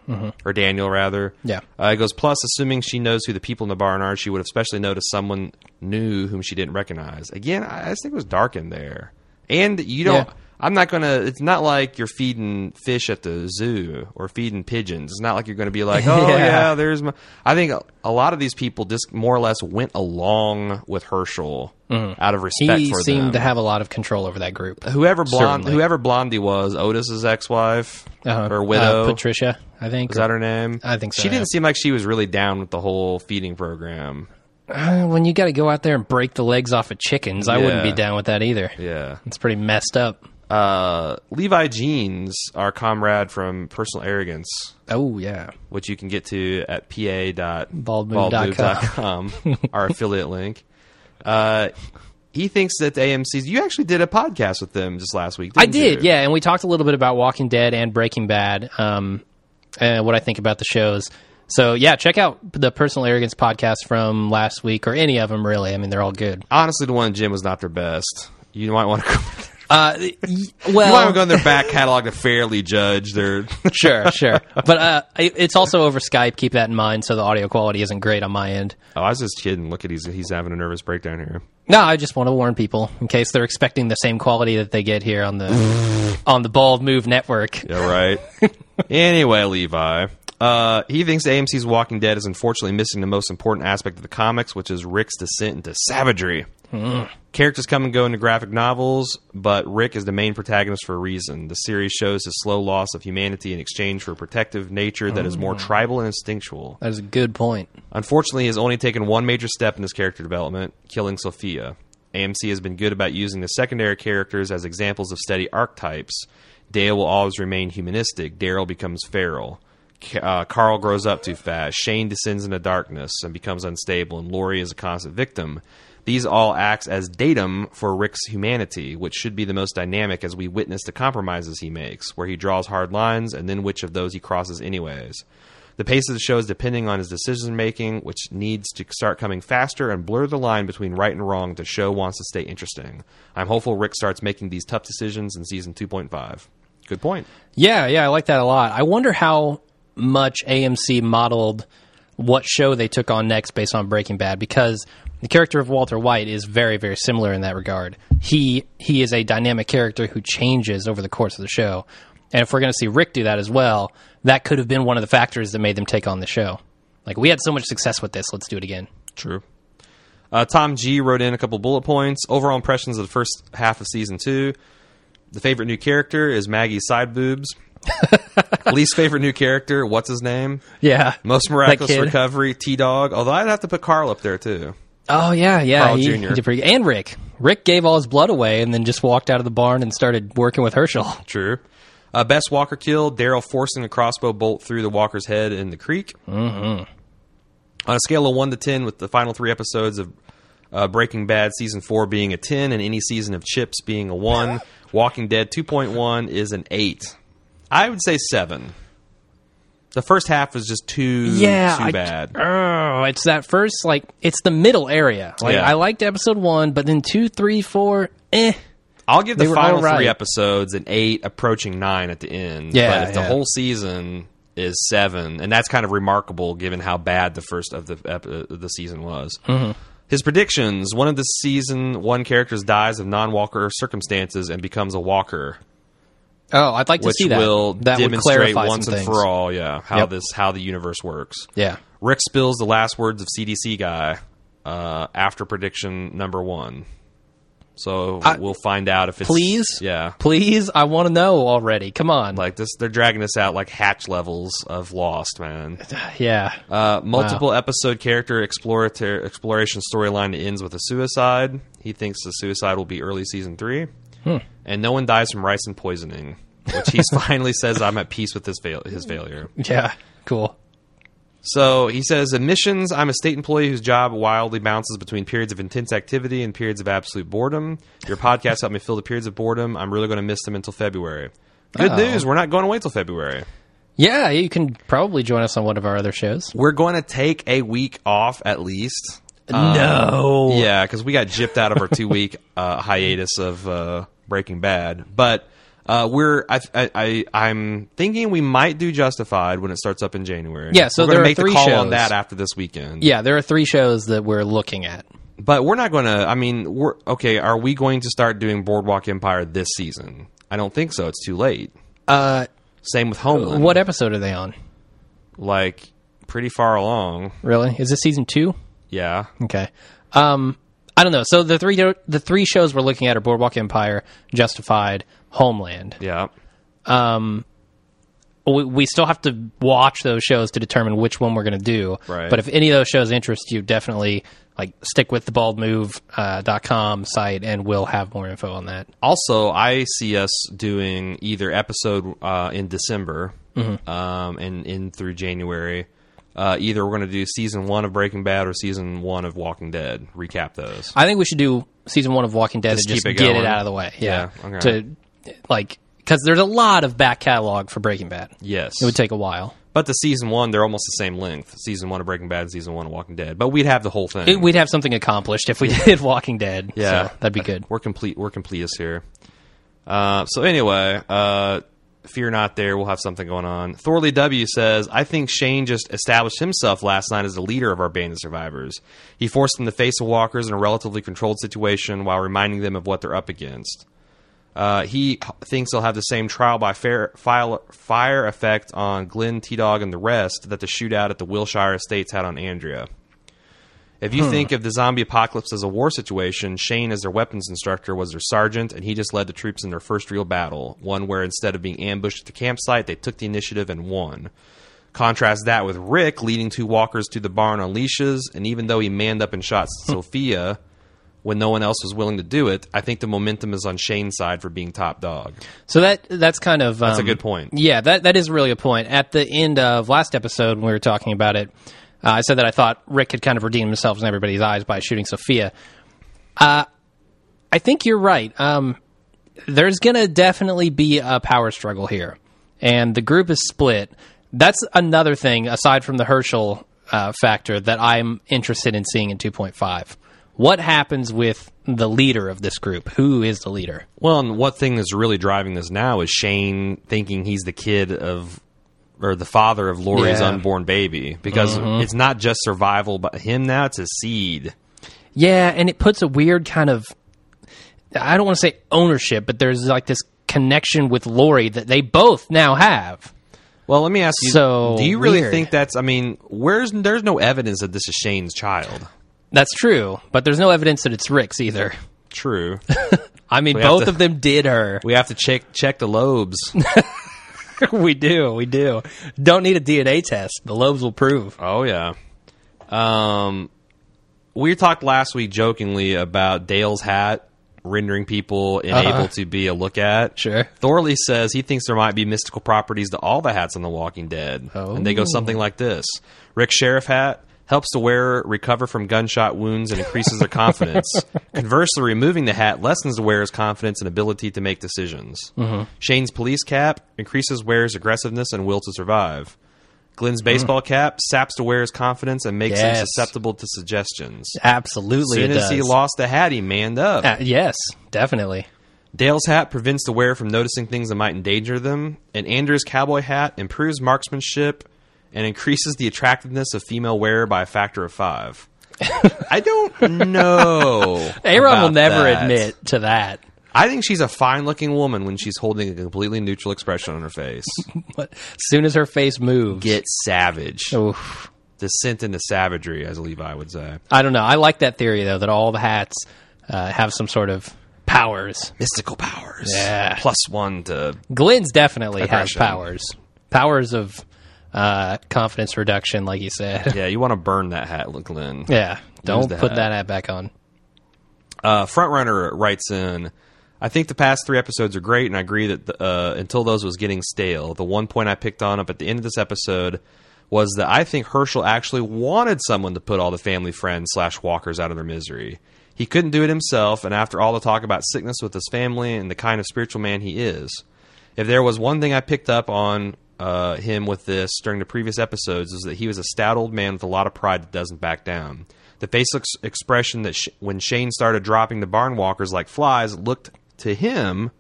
Andrew, or Daniel, rather. Yeah. Uh, it goes, plus, assuming she knows who the people in the barn are, she would have especially noticed someone new whom she didn't recognize. Again, I, I just think it was dark in there. And you don't. Yeah. I'm not gonna. It's not like you're feeding fish at the zoo or feeding pigeons. It's not like you're gonna be like, oh yeah, Yeah. there's my. I think a, a lot of these people just more or less went along with Hershel out of respect He for seemed them. to have a lot of control over that group. whoever blonde, Certainly. whoever Blondie was, Otis's ex-wife Uh-huh. or widow. Uh, Patricia, I think. is that her name? I think so, She yeah. didn't seem like she was really down with the whole feeding program. Uh, when you got to go out there and break the legs off of chickens, I wouldn't be down with that either. Yeah. It's pretty messed up. Uh, Levi Jeans, our comrade from Personal Arrogance, Oh yeah, which you can get to at Baldmove.com. pa.baldmove.com, our affiliate link. Uh, he thinks that the AMC's. You actually did a podcast with them just last week. I did, you? yeah, and we talked a little bit about Walking Dead and Breaking Bad, um, and what I think about the shows. So yeah, check out the Personal Arrogance podcast from last week, or any of them really. I mean, they're all good. Honestly, the one in Jim was not their best. You might want to. Uh, you well, might want to go in their back catalog to fairly judge their. sure, sure, but uh, it's also over Skype. Keep that in mind, so the audio quality isn't great on my end. Oh, I was just kidding. Look at he's he's having a nervous breakdown here. No, I just want to warn people in case they're expecting the same quality that they get here on the on the Bald Move Network. Yeah, right. anyway, Levi. Uh, he thinks AMC's Walking Dead is unfortunately missing the most important aspect of the comics, which is Rick's descent into savagery. Characters come and go in the graphic novels, but Rick is the main protagonist for a reason. The series shows his slow loss of humanity in exchange for a protective nature that is more tribal and instinctual. That is a good point. Unfortunately, he has only taken one major step in his character development, killing Sophia. AMC has been good about using the secondary characters as examples of steady archetypes. Dale will always remain humanistic. Daryl becomes feral. Uh, Carl grows up too fast. Shane descends into darkness and becomes unstable, and Lori is a constant victim. These all acts as datum for Rick's humanity, which should be the most dynamic as we witness the compromises he makes, where he draws hard lines and then which of those he crosses anyways. The pace of the show is depending on his decision making, which needs to start coming faster and blur the line between right and wrong. The show wants to stay interesting. I'm hopeful Rick starts making these tough decisions in season 2.5. Good point. Yeah, yeah, I like that a lot. I wonder how much AMC modeled what show they took on next based on Breaking Bad because the character of Walter White is very, very similar in that regard. He he is a dynamic character who changes over the course of the show. And if we're going to see Rick do that as well, that could have been one of the factors that made them take on the show. Like we had so much success with this, let's do it again. True. Uh, Tom G wrote in a couple bullet points. Overall impressions of the first half of season two. The favorite new character is Maggie's side boobs. Least favorite new character, what's his name? Yeah. Most miraculous recovery, T Dog. Although I'd have to put Carl up there too. Oh yeah, yeah. Carl he, Jr.. he did pretty And Rick. Rick gave all his blood away and then just walked out of the barn and started working with Hershel. True. Uh, best Walker kill, Daryl forcing a crossbow bolt through the Walker's head in the creek. Mm-hmm. On a scale of 1 to 10, with the final three episodes of uh, Breaking Bad season 4 being a 10 and any season of Chips being a 1, Walking Dead 2.1 is an 8. I would say 7. The first half was just too, yeah, too I- bad. Oh, it's that first like it's the middle area. Like Yeah. I liked episode one, but then two, three, four, eh. I'll give the They final right. three episodes an eight, approaching nine at the end. Yeah, but if the whole season is seven, and that's kind of remarkable given how bad the first of the ep- uh, the season was. Mm-hmm. His predictions: one of the season one characters dies of non-walker circumstances and becomes a walker, Oh, I'd like to which see that. will that demonstrate clarify once and things. for all, yeah, how Yep. this how the universe works. Yeah. Rick spills the last words of CDC guy uh, after prediction number one. So I- we'll find out if it's Please, yeah, please. I want to know already. Come on. like this. They're dragging this out like hatch levels of Lost, man. yeah. Uh, multiple episode character explorator, exploration storyline ends with a suicide. He thinks the suicide will be early season three, Hmm. And no one dies from ricin poisoning, which he finally says I'm at peace with his fail- his failure. Yeah. Cool. So he says, admissions, I'm a state employee whose job wildly bounces between periods of intense activity and periods of absolute boredom. Your podcast helped me fill the periods of boredom. I'm really going to miss them until February. Good Oh. news, we're not going away till February. Yeah, you can probably join us on one of our other shows. We're going to take a week off at least. No. Yeah, because we got gypped out of our two week uh, hiatus of uh, Breaking Bad. But uh, we're I, I, I I'm thinking we might do Justified when it starts up in January. Yeah, so we're there are make three the call on shows. that after this weekend. Yeah, there are three shows that we're looking at. But we're not going to. I mean, we're okay. Are we going to start doing Boardwalk Empire this season? I don't think so. It's too late. Uh, Same with Homeland. what episode are they on? Like pretty far along. Really? Is this season two? Yeah. Okay. Um, I don't know. So the three the three shows we're looking at are Boardwalk Empire, Justified, Homeland. Yeah. We, we still have to watch those shows to determine which one we're going to do. Right. But if any of those shows interest you, definitely like stick with the baldmove uh, dot com site, and we'll have more info on that. Also, I see us doing either episode uh, in December Mm-hmm. um, and in through January. Uh, either we're going to do season one of Breaking Bad or season one of Walking Dead. Recap those. I think we should do season one of Walking Dead Just and just it get going. it out of the way. Yeah. Yeah, okay. To like because there's a lot of back catalog for Breaking Bad. Yes. It would take a while. but the season one, they're almost the same length. Season one of Breaking Bad and season one of Walking Dead. But we'd have the whole thing. It, we'd have something accomplished if we did Walking Dead. Yeah. So that'd be good. We're complete. We're completists here. Uh, so anyway, uh, fear not. There, we'll have something going on. Thorley W says, "I think Shane just established himself last night as the leader of our band of survivors. He forced them to face the walkers in a relatively controlled situation while reminding them of what they're up against. Uh, he thinks they'll have the same trial by fair, fire, fire effect on Glenn, T Dog, and the rest that the shootout at the Wilshire Estates had on Andrea." If you think of the zombie apocalypse as a war situation, Shane, as their weapons instructor, was their sergeant, and he just led the troops in their first real battle, one where instead of being ambushed at the campsite, they took the initiative and won. Contrast that with Rick leading two walkers to the barn on leashes, and even though he manned up and shot Sophia when no one else was willing to do it, I think the momentum is on Shane's side for being top dog. So that that's kind of That's a um, good point. Yeah, that that is really a point. At the end of last episode, when we were talking about it, uh, I said that I thought Rick had kind of redeemed himself in everybody's eyes by shooting Sophia. Uh, I think you're right. Um, there's going to definitely be a power struggle here, and the group is split. That's another thing aside from the Hershel uh, factor that I'm interested in seeing in 2.5. What happens with the leader of this group? Who is the leader? Well, and what thing is really driving this now is Shane thinking he's the kid of or the father of Lori's Yeah. unborn baby because mm-hmm. it's not just survival but him now it's a seed. Yeah, and it puts a weird kind of I don't want to say ownership, but there's like this connection with Lori that they both now have. Well, let me ask you So do you really weird. think that's I mean, where's there's no evidence that this is Shane's child. That's true, but there's no evidence that it's Rick's either. True. I mean, We both to- of them did her. we have to check check the lobes. we do, we do. Don't need a DNA test. The lobes will prove. Oh yeah. Um, we talked last week jokingly about Dale's hat rendering people unable to be a look at. Sure. Thorley says he thinks there might be mystical properties to all the hats on The Walking Dead, and they go something like this: Rick Sheriff hat helps the wearer recover from gunshot wounds and increases their confidence. Conversely, removing the hat lessens the wearer's confidence and ability to make decisions. Shane's police cap increases wearer's aggressiveness and will to survive. Glenn's baseball cap saps the wearer's confidence and makes him susceptible to suggestions. Absolutely, Soon it as he lost the hat, he manned up. Uh, yes, definitely. Dale's hat prevents the wearer from noticing things that might endanger them, and Andrea's cowboy hat improves marksmanship and increases the attractiveness of female wearer by a factor of five. I don't know. Aaron will never that. admit to that. I think she's a fine-looking woman when she's holding a completely neutral expression on her face. But as soon as her face moves, Get savage. oof. Descent into savagery, as Levi would say. I don't know. I like that theory though that all the hats uh, have some sort of powers. Mystical powers. Yeah. Plus one to Glenn's definitely has powers. Powers of uh, confidence reduction, like you said. yeah. You want to burn that hat, Glenn. Yeah. Don't put hat. that hat back on. Uh, Frontrunner writes in, I think the past three episodes are great, and I agree that uh, until those was getting stale. The one point I picked on up at the end of this episode was that I think Hershel actually wanted someone to put all the family friends slash walkers out of their misery. He couldn't do it himself, and after all the talk about sickness with his family and the kind of spiritual man he is, if there was one thing I picked up on uh, him with this during the previous episodes is that he was a stout old man with a lot of pride that doesn't back down. The facial ex- expression that sh- when Shane started dropping the barn walkers like flies looked to him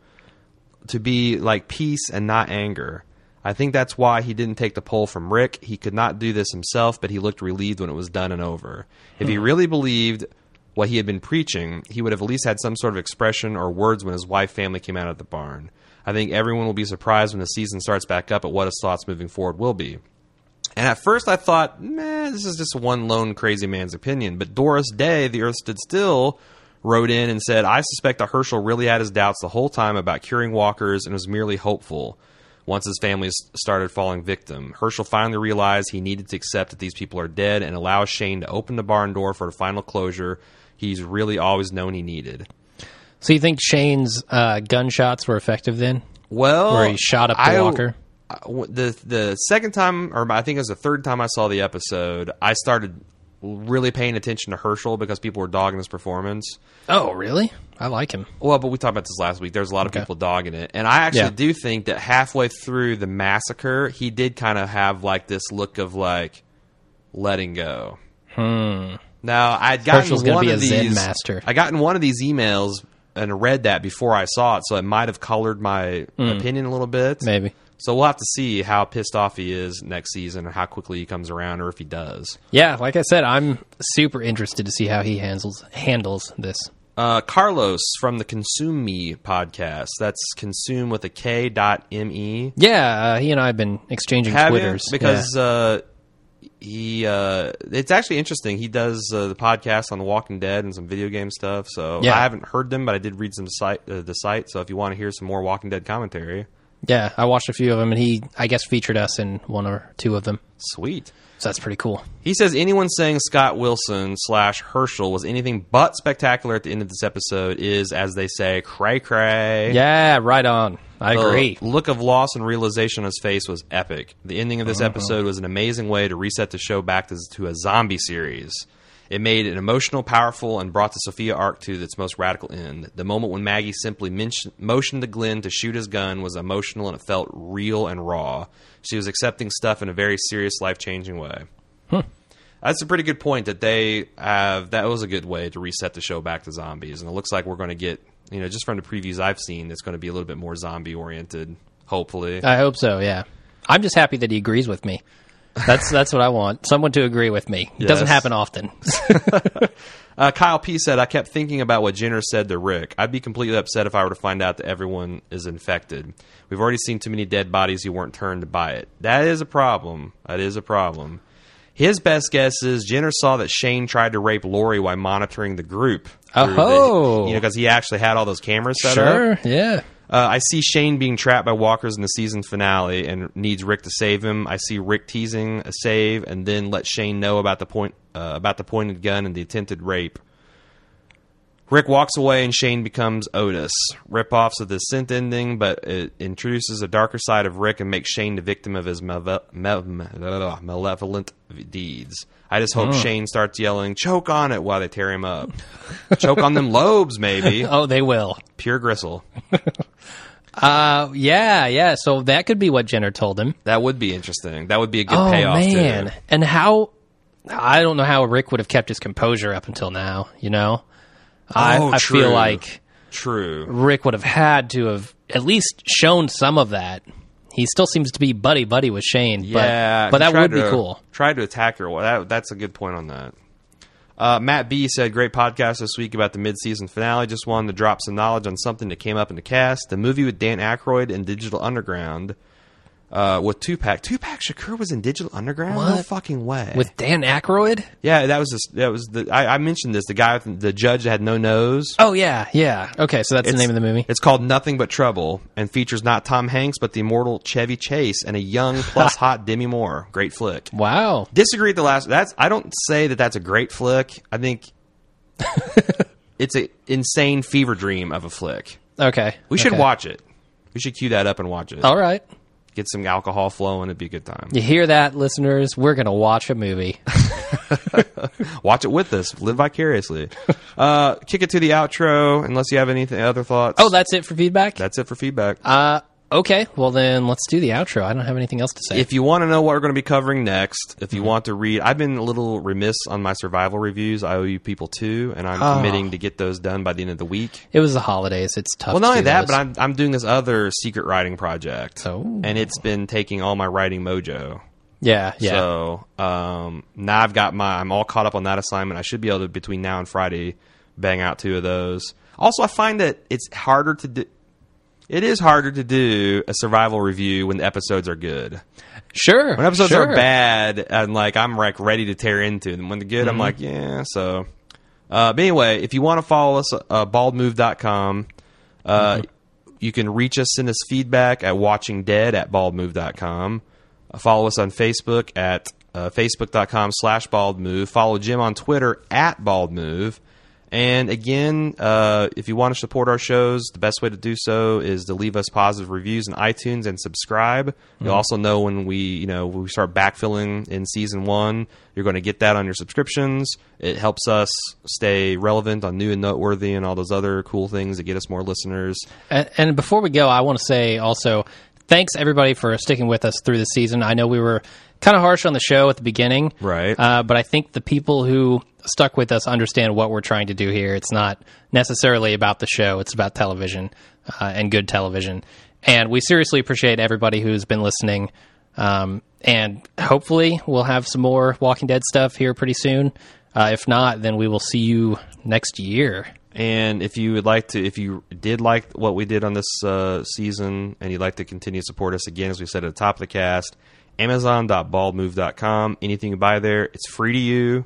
to be like peace and not anger. I think that's why he didn't take the poll from Rick. He could not do this himself, but he looked relieved when it was done and over. If he really believed what he had been preaching, he would have at least had some sort of expression or words when his wife family came out of the barn. I think everyone will be surprised when the season starts back up at what his thoughts moving forward will be. And at first I thought, man, this is just one lone crazy man's opinion. But Doris Day, The Earth Stood Still, wrote in and said, I suspect that Hershel really had his doubts the whole time about curing walkers and was merely hopeful once his family started falling victim. Hershel finally realized he needed to accept that these people are dead and allow Shane to open the barn door for the final closure he's really always known he needed. So you think Shane's uh, gunshots were effective then? Well, Where he shot up the I- walker? I- the the second time, or I think it was the third time I saw the episode, I started really paying attention to Hershel because people were dogging his performance. Oh, really? I like him. Well, but we talked about this last week. There's a lot of people dogging it, and I actually Yeah. do think that halfway through the massacre, he did kind of have like this look of like letting go. Hmm. Now I'd gotten Hershel's one be of a Zen these. master. I gotten one of these emails and read that before I saw it, so it might have colored my opinion a little bit. Maybe. So we'll have to see how pissed off he is next season, or how quickly he comes around, or if he does. Yeah, like I said, I'm super interested to see how he handles handles this. Uh, Carlos from the Consume Me podcast. That's consume with a K dot M E. Yeah, uh, he and I have been exchanging Have you? twitters Because uh, he, uh, it's actually interesting. He does uh, the podcast on The Walking Dead and some video game stuff. So Yeah. I haven't heard them, but I did read some site uh, the site. So if you want to hear some more Walking Dead commentary, yeah, yeah. I watched a few of them, and he, I guess, featured us in one or two of them. sweet. So that's pretty cool. He says anyone saying Scott Wilson slash Hershel was anything but spectacular at the end of this episode is, as they say, cray cray. Yeah, right on. I The agree. look of loss and realization on his face was epic. The ending of this Uh-huh. episode was an amazing way to reset the show back to, to a zombie series. It made an emotional, powerful, and brought the Sophia arc to its most radical end. The moment when Maggie simply motioned to Glenn to shoot his gun was emotional and it felt real and raw. She was accepting stuff in a very serious, life changing way. That's a pretty good point that they have. That was a good way to reset the show back to zombies. And it looks like we're going to get, you know, just from the previews I've seen, it's going to be a little bit more zombie oriented, hopefully. I hope so. Yeah, I'm just happy that he agrees with me. That's that's what I want. Someone to agree with me. It doesn't happen often. Uh, Kyle P said, I kept thinking about what Jenner said to Rick. I'd be completely upset if I were to find out that everyone is infected. We've already seen too many dead bodies who weren't turned by it. That is a problem. That is a problem. His best guess is Jenner saw that Shane tried to rape Lori while monitoring the group. through the- Oh. you know, because he actually had all those cameras set up. sure. Yeah. Uh, I see Shane being trapped by walkers in the season finale and needs Rick to save him. I see Rick teasing a save and then let Shane know about the point uh, about the pointed gun and the attempted rape. Rick walks away and Shane becomes Otis. Rip-offs of the synth ending, but it introduces a darker side of Rick and makes Shane the victim of his male- male- male- malevolent deeds. I just hope Shane starts yelling, choke on it while they tear him up. choke on them lobes, maybe. Oh, they will. Pure gristle. Uh, yeah, yeah. So that could be what Jenner told him. That would be interesting. That would be a good Oh payoff. man, and how? I don't know how Rick would have kept his composure up until now. You know, I, Oh, I feel like True. Rick would have had to have at least shown some of that. He still seems to be buddy buddy with Shane, Yeah, but, but that would be to- cool. Tried to attack her. Well, that, that's a good point on that. Uh, Matt B said, "Great podcast this week about the mid-season finale. Just wanted to drop some knowledge on something that came up in the cast. The movie with Dan Aykroyd and Digital Underground uh, with Tupac. Tupac Shakur was in Digital Underground. No What? fucking way. With Dan Aykroyd? yeah, that was just, that was the. I, I mentioned this. The guy, with the judge that had no nose. Oh yeah, yeah. Okay, so that's the name of the movie. It's called Nothing But Trouble and features not Tom Hanks but the immortal Chevy Chase and a young plus hot Demi Moore. Great flick. Wow. Disagree with the last. That's I don't say that that's a great flick. I think it's a insane fever dream of a flick. Okay, We should okay. watch it. We should cue that up and watch it. All right. Get some alcohol flowing. It'd be a good time. You hear that, listeners? We're gonna watch a movie. Watch it with us. Live vicariously. uh, kick it to the outro. Unless you have any other thoughts. Oh, that's it for feedback. that's it for feedback. Uh, okay. Well, then let's do the outro. I don't have anything else to say. If you want to know what we're going to be covering next, if you want to read, I've been a little remiss on my survival reviews. I owe you people too, and I'm Oh. committing to get those done by the end of the week. it was the holidays. It's tough. Well, not to only do that, those. but I'm I'm doing this other secret writing project, Oh. and it's been taking all my writing mojo. yeah, yeah. So um, now I've got my I'm all caught up on that assignment. I should be able to between now and Friday bang out two of those. Also, I find that it's harder to do. It is harder to do a survival review when the episodes are good. sure. When episodes sure. are bad and like I'm like ready to tear into them. When they're good, I'm Mm-hmm. like, yeah. So, uh, but anyway, if you want to follow us, uh, baldmove.com. Uh, Mm-hmm. You can reach us, send us feedback at watchingdead at baldmove.com. Uh, follow us on Facebook at uh, facebook.com slash baldmove. Follow Jim on Twitter at baldmove. And again, uh, if you want to support our shows, the best way to do so is to leave us positive reviews in iTunes and subscribe. You'll also know when we, you know, when we start backfilling in season one. You're going to get that on your subscriptions. It helps us stay relevant on new and noteworthy and all those other cool things that get us more listeners. And, and before we go, I want to say also thanks everybody for sticking with us through the season. I know we were kind of harsh on the show at the beginning, Right. Uh, but I think the people who stuck with us understand what we're trying to do here. It's not necessarily about the show; it's about television uh, and good television. And we seriously appreciate everybody who's been listening. Um, and hopefully, we'll have some more Walking Dead stuff here pretty soon. Uh, if not, then we will see you next year. And if you would like to, if you did like what we did on this uh, season and you'd like to continue to support us again, as we said at the top of the cast, amazon.baldmove.com. Anything you buy there, it's free to you.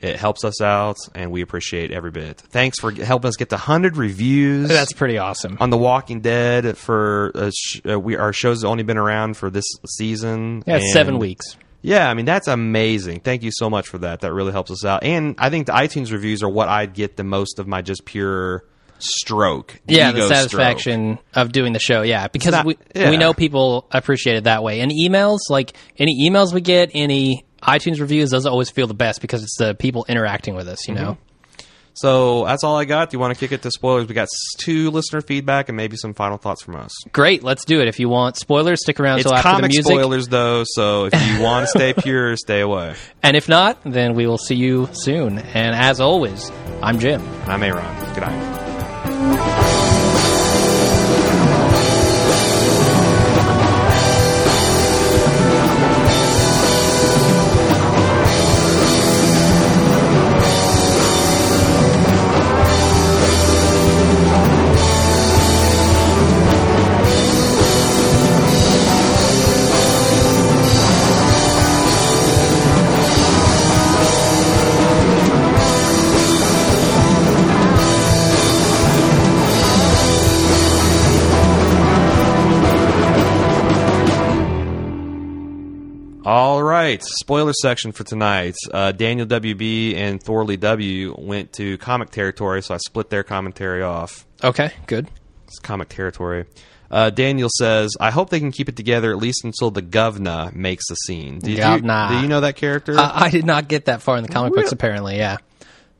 It helps us out, and we appreciate every bit. Thanks for helping us get to 100 reviews. That's pretty awesome. on The Walking Dead for uh, sh- uh, we our show's only been around for this season. Yeah, and- seven weeks. yeah, I mean that's amazing. Thank you so much for that. That really helps us out. And I think the iTunes reviews are what I'd get the most of my just pure stroke. yeah, the stroke. satisfaction of doing the show. Yeah, because not- we yeah. we know people appreciate it that way. And emails, like any emails we get, any iTunes reviews, those always feel the best because it's the people interacting with us. You know. Mm-hmm. So that's all I got. Do you want to kick it to spoilers? We got two listener feedback and maybe some final thoughts from us. Great, let's do it. If you want spoilers, stick around It's till after the comic music. spoilers though, so if you want to stay pure, stay away. And if not, then we will see you soon. And as always, I'm Jim. And I'm Aaron. Good night. Spoiler section for tonight. Uh, Daniel WB and Thorley W went to comic territory, so I split their commentary off. Okay, good. It's comic territory. Uh, Daniel says, "I hope they can keep it together at least until the governor makes a scene." Did Governor. you do you know that character? Uh, I did not get that far in the comic books, apparently. Yeah.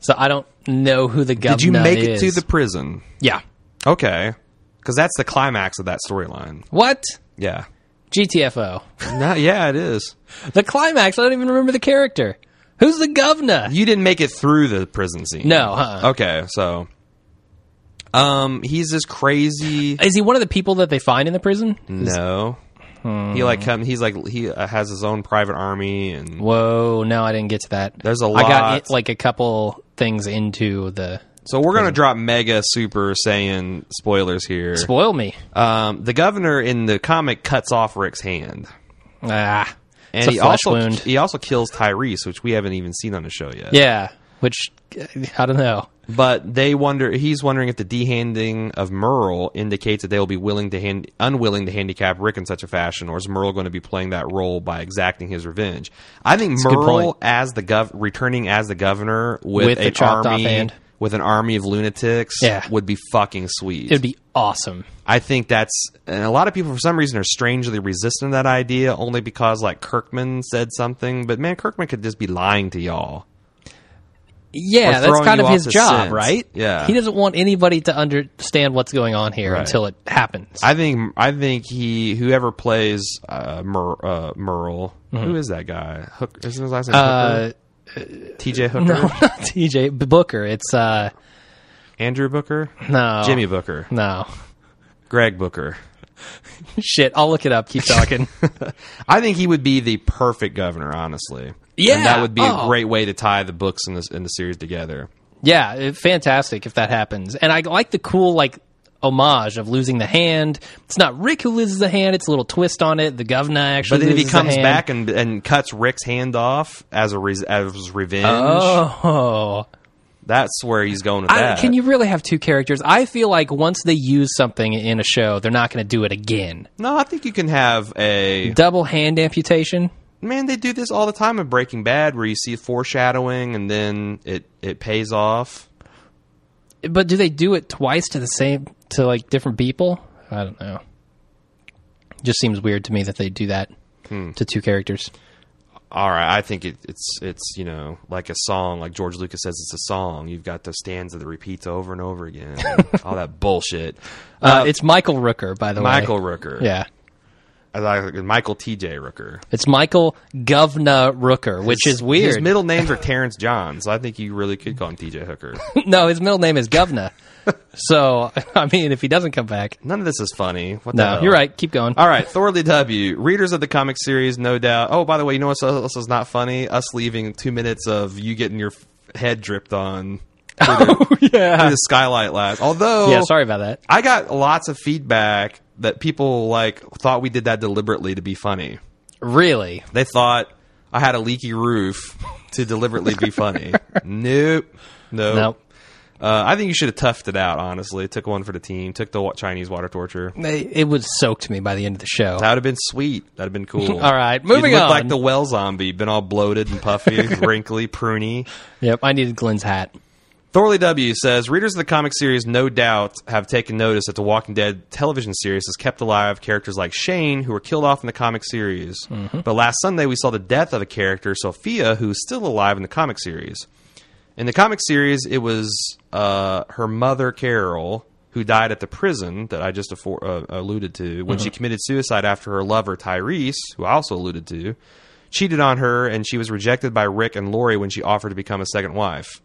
So I don't know who the governor is. Did you make it to the prison? Yeah. Okay, because that's the climax of that storyline. What? Yeah, GTFO. no, yeah, it is. The climax. I don't even remember the character. Who's the governor? You didn't make it through the prison scene. No, huh? Okay, so um, he's this crazy. Is he one of the people that they find in the prison? No, he like come. He's like he uh, has his own private army, and Whoa, no, I didn't get to that. There's a lot. I got like a couple things into the so we're gonna drop mega super saiyan spoilers here. spoil me. Um, the governor in the comic cuts off Rick's hand, Ah, and it's a he flesh also wound. he also kills Tyrese, which we haven't even seen on the show yet. Yeah, which I don't know. But they wonder. He's wondering if the dehanding of Merle indicates that they will be willing to hand, unwilling to handicap Rick in such a fashion, or is Merle going to be playing that role by exacting his revenge? I think a good Merle point. as the gov, returning as the governor with, With the an chopped off army, hand. With an army of lunatics, Yeah. would be fucking sweet. It'd be awesome. I think that's and a lot of people for some reason are strangely resistant to that idea, only because like Kirkman said something. But man, Kirkman could just be lying to y'all. Yeah, that's kind of his job, scent. right? Yeah. he doesn't want anybody to understand what's going on here Right. until it happens. I think I think he whoever plays uh, Mer, uh, Merle, who is that guy? Hook, isn't his last name uh, Hooker? T.J. Hooker, no, not T.J. Booker. It's uh, Andrew Booker, no, Jimmy Booker, No, Greg Booker. shit. I'll look it up. Keep talking. I think he would be the perfect governor, honestly. Yeah. and that would be a Oh. great way to tie the books in this in the series together. yeah, it- fantastic if that happens. And I like the cool like homage of losing the hand. It's not Rick who loses the hand. It's a little twist on it. The governor actually. But then if he comes back and and cuts Rick's hand off as a res- as revenge, Oh, that's where he's going with I, that. can you really have two characters? I feel like once they use something in a show, they're not going to do it again. No, I think you can have a Double hand amputation. man. They do this all the time in Breaking Bad, where you see foreshadowing and then it it pays off. But do they do it twice to the same to like different people? I don't know. Just seems weird to me that they do that Hmm. to two characters. All right, I think it, it's it's you know like a song, like George Lucas says it's a song. You've got the stanza that repeats over and over again, all that bullshit. Uh, it's Michael Rooker, by the Michael way. Michael Rooker, Yeah. Like Michael T.J. Rooker. It's Michael Govna Rooker, which is weird. His middle names are Terrence John, so I think you really could call him T.J. Hooker. no, his middle name is Govna. So, I mean, if he doesn't come back. None of this is funny. What the No, hell? you're right. Keep going. All right, Thorley W. Readers of the comic series, no doubt. Oh, by the way, you know what else is not funny? Us leaving two minutes of you getting your head dripped on through the, oh, yeah. the skylight last. Although, Yeah, sorry about that. I got lots of feedback that people like thought we did that deliberately to be funny. Really? They thought I had a leaky roof to deliberately be funny. nope. Nope. Nope. Uh, I think you should have toughed it out. Honestly, took one for the team. Took the Chinese water torture. They- It was soaked me by the end of the show. That would have been sweet. That'd have been cool. All right, moving on. like the well zombie, been all bloated and puffy, wrinkly, pruny. Yep, I needed Glenn's hat. Thorley W says readers of the comic series no doubt have taken notice that the Walking Dead television series has kept alive characters like Shane, who were killed off in the comic series. But last Sunday we saw the death of a character, Sophia, who's still alive in the comic series. In the comic series, it was uh, her mother, Carol, who died at the prison that I just uh, alluded to when she committed suicide after her lover, Tyrese, who I also alluded to, cheated on her, and she was rejected by Rick and Lori when she offered to become a second wife.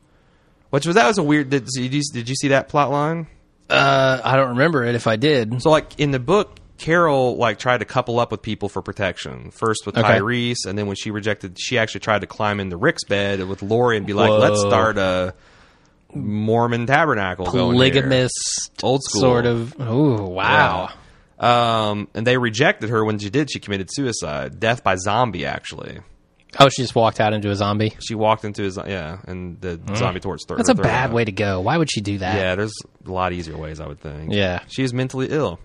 Which was that was a weird. Did, did you did you see that plot line? Uh, I don't remember it if I did. So like in the book, Carol like tried to couple up with people for protection. First with Okay. Tyrese, and then when she rejected, she actually tried to climb into Rick's bed with Lori and be like, Whoa. "Let's start a Mormon tabernacle." Polygamist, Old school. sort of. Ooh, wow. Um, and they rejected her when she did. She committed suicide, death by zombie. Actually, Oh, she just walked out into a zombie. she walked into his yeah, and the zombie torch. Started. That's a bad way to go. Why would she do that? Yeah, there's a lot easier ways, I would think. Yeah. She is mentally ill.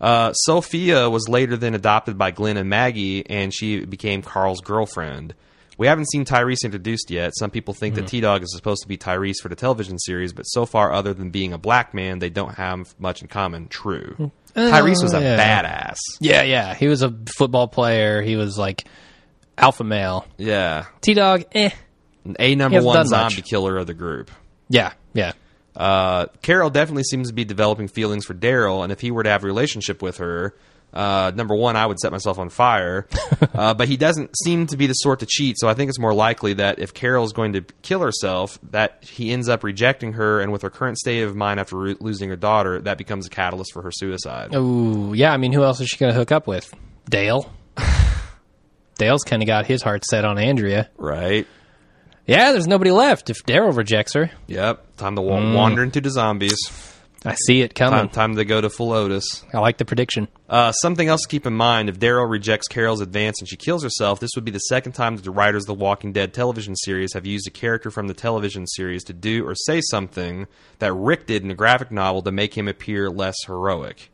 Uh, Sophia was later then adopted by Glenn and Maggie, and she became Carl's girlfriend. We haven't seen Tyrese introduced yet. Some people think Mm-hmm. that T Dog is supposed to be Tyrese for the television series, but so far, other than being a black man, they don't have much in common. True. Tyrese was a Uh, yeah. badass. Yeah, yeah. He was a football player. He was like alpha male. Yeah. T Dog, eh. A number one zombie much. killer of the group. Yeah, yeah. Uh, Carol definitely seems to be developing feelings for Daryl, and if he were to have a relationship with her, uh, number one, I would set myself on fire. uh, but he doesn't seem to be the sort to cheat, so I think it's more likely that if Carol's going to kill herself, that he ends up rejecting her, and with her current state of mind after ro- losing her daughter, that becomes a catalyst for her suicide. Ooh, yeah. I mean, who else is she going to hook up with? Dale. Dale's kind of got his heart set on Andrea. Right? Yeah, there's nobody left if Daryl rejects her. Yep. Time to wa- Mm. wander into the zombies. I see it coming. Time, time to go to full Otis. I like the prediction. Uh, something else to keep in mind if Daryl rejects Carol's advance and she kills herself, this would be the second time that the writers of the Walking Dead television series have used a character from the television series to do or say something that Rick did in a graphic novel to make him appear less heroic.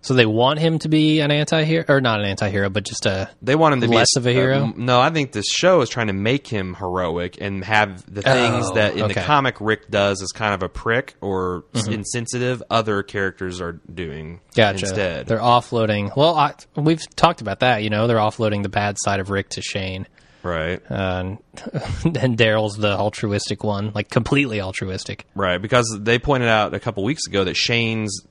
So they want him to be an anti-hero, or not an anti-hero, but just a They want him to Less be of a hero? uh, no, I think this show is trying to make him heroic and have the things Oh, that in the comic Rick does as kind of a prick or Mm-hmm. insensitive. Other characters are doing gotcha. instead. They're offloading. Well, I, we've talked about that. You know, they're offloading the bad side of Rick to Shane, right. uh, and, and Daryl's the altruistic one, like completely altruistic. Right, because they pointed out a couple weeks ago that Shane's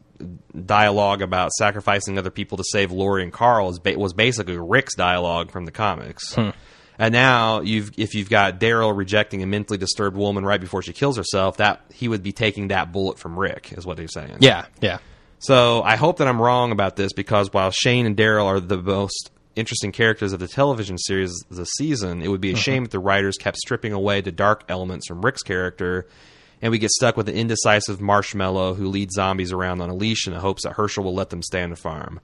dialogue about sacrificing other people to save Lori and Carl is ba- was basically Rick's dialogue from the comics. Hmm. And now you've if you've got Daryl rejecting a mentally disturbed woman right before she kills herself, that he would be taking that bullet from Rick, is what they're saying. Yeah, yeah. So I hope that I'm wrong about this because while Shane and Daryl are the most interesting characters of the television series this season, it would be a shame if the writers kept stripping away the dark elements from Rick's character and we get stuck with an indecisive marshmallow who leads zombies around on a leash in the hopes that Hershel will let them stay on the farm.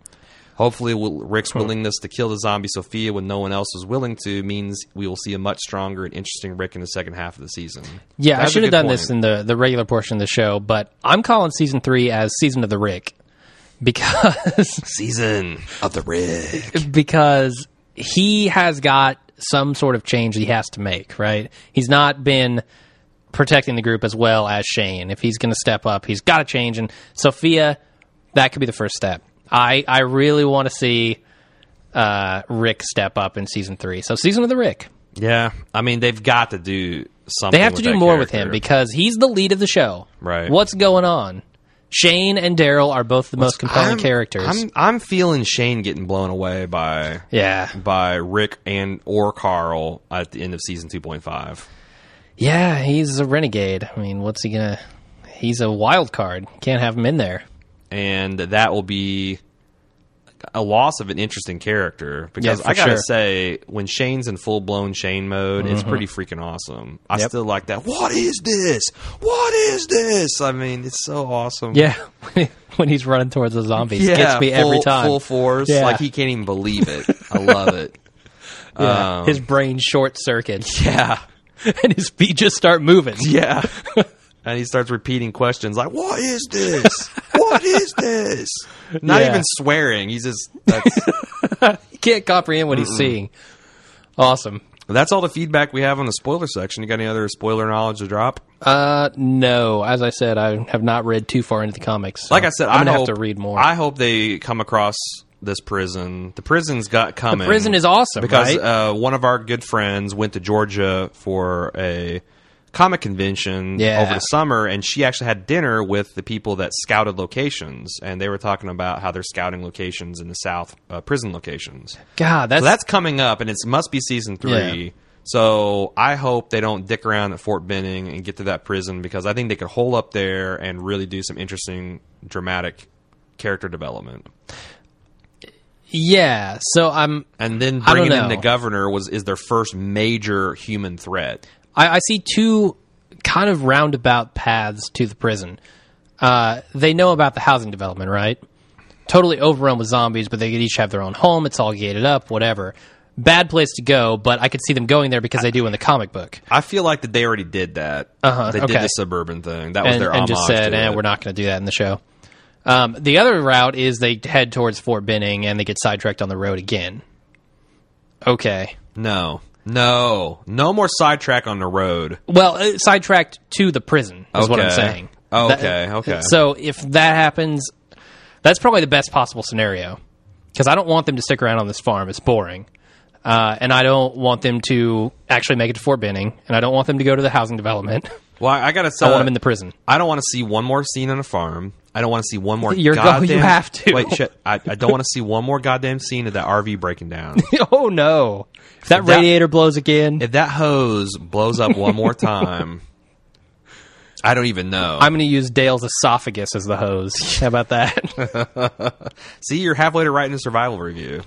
Hopefully, Rick's willingness to kill the zombie Sophia when no one else is willing to means we will see a much stronger and interesting Rick in the second half of the season. Yeah, I That's a should have done point. this in the, the regular portion of the show, but I'm calling season three as season of the Rick because Season of the Rick. because he has got some sort of change he has to make. Right? He's not been protecting the group as well as Shane. If he's going to step up, he's got to change. And Sophia, that could be the first step. I I really want to see uh, Rick step up in season three. So season of the Rick. Yeah, I mean they've got to do something. They have to do more with him because he's the lead of the show. Right. What's going on? Shane and Daryl are both the most compelling I'm- characters. I'm I'm feeling Shane getting blown away by yeah. by Rick and or Carl at the end of season two point five. Yeah, he's a renegade. I mean, what's he gonna? He's a wild card. Can't have him in there. and that will be a loss of an interesting character because Yeah, I gotta sure. say when Shane's in full blown Shane mode, it's pretty freaking awesome. I Yep. still like that. What is this? What is this? I mean, it's so awesome. Yeah, when he's running towards the zombies, yeah, gets me full, every time. Full force, Yeah. like he can't even believe it. I love it. Yeah, Um, his brain short circuits yeah, and his feet just start moving. yeah. and he starts repeating questions like, "What is this? what is this?" Not Yeah. even swearing. He's just that's He can't comprehend what he's seeing. Awesome. That's all the feedback we have on the spoiler section. You got any other spoiler knowledge to drop? Uh, no. As I said, I have not read too far into the comics. so Like I said, I'm I gonna hope, have to read more. I hope they come across this prison. The prison's got coming. The prison is awesome, because right? uh, one of our good friends went to Georgia for a comic convention Yeah. over the summer, and she actually had dinner with the people that scouted locations, and they were talking about how they're scouting locations in the South, uh, prison locations. God, that's, So that's coming up, and it must be season three. Yeah. So I hope they don't dick around at Fort Benning and get to that prison because I think they could hold up there and really do some interesting, dramatic character development. Yeah. So I'm. And then bringing in the governor was is their first major human threat. I, I see two kind of roundabout paths to the prison. Uh, they know about the housing development, right? Totally overrun with zombies, but they could each have their own home. It's all gated up, whatever. Bad place to go, but I could see them going there because they do in the comic book. I feel like that they already did that. Uh-huh, they okay. did the suburban thing. That was and, their and homage just said, "And eh, we're not going to do that in the show. Um, the other route is they head towards Fort Benning and they get sidetracked on the road again. Okay. No, no, no more sidetrack on the road. Well, uh, sidetracked to the prison is what I'm Okay. saying. Oh, That- okay, okay. So if that happens, that's probably the best possible scenario because I don't want them to stick around on this farm. It's boring. Uh, and I don't want them to actually make it to Fort Benning, and I don't want them to go to the housing development. Well, I gotta say, I want them in the prison. I don't want to see one more scene on a farm. I don't want to see one more. You're go- goddamn, you have to. Wait, shit. I, I don't want to see one more goddamn scene of that RV breaking down. oh no! If that, radiator blows again, if that hose blows up one more time, I don't even know. I'm going to use Dale's esophagus as the hose. How about that? see, you're halfway to writing a survival review.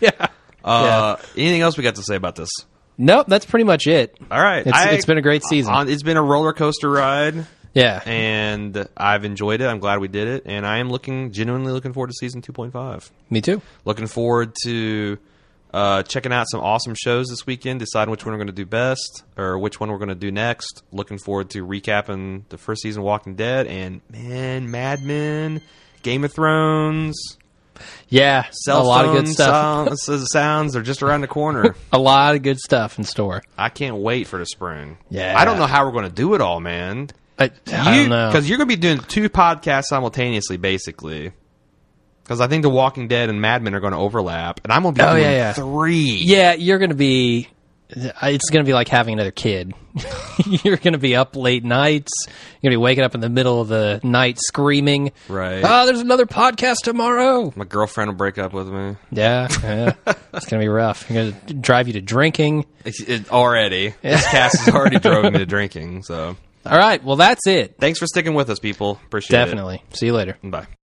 yeah. Uh, Anything else we got to say about this? Nope, that's pretty much it. All right, It's- I- it's been a great season. on- it's been a roller coaster ride, Yeah. and I've enjoyed it. I'm glad we did it, and I am looking genuinely looking forward to season 2.5. Me too. Looking forward to uh, checking out some awesome shows this weekend, deciding which one we're going to do best or which one we're going to do next. Looking forward to recapping the first season of Walking Dead and man, Mad Men, Game of Thrones, Yeah. cell a lot of good stuff. sounds, sounds are just around the corner. A lot of good stuff in store. I can't wait for the spring. Yeah. I don't know how we're going to do it all, man. I, I don't know. Because you're going to be doing two podcasts simultaneously, basically. Because I think The Walking Dead and Mad Men are going to overlap, and I'm going to be Oh, doing yeah, yeah. three. Yeah, you're going to be. It's going to be like having another kid. you're going to be up late nights. You're going to be waking up in the middle of the night screaming. Right. Oh, there's another podcast tomorrow. My girlfriend will break up with me. Yeah, yeah. it's going to be rough. I'm going to drive you to drinking. It's, it, already. This cast has already drove me to drinking. So All right. Well, that's it. thanks for sticking with us, people. Appreciate it. Definitely. See you later. Bye.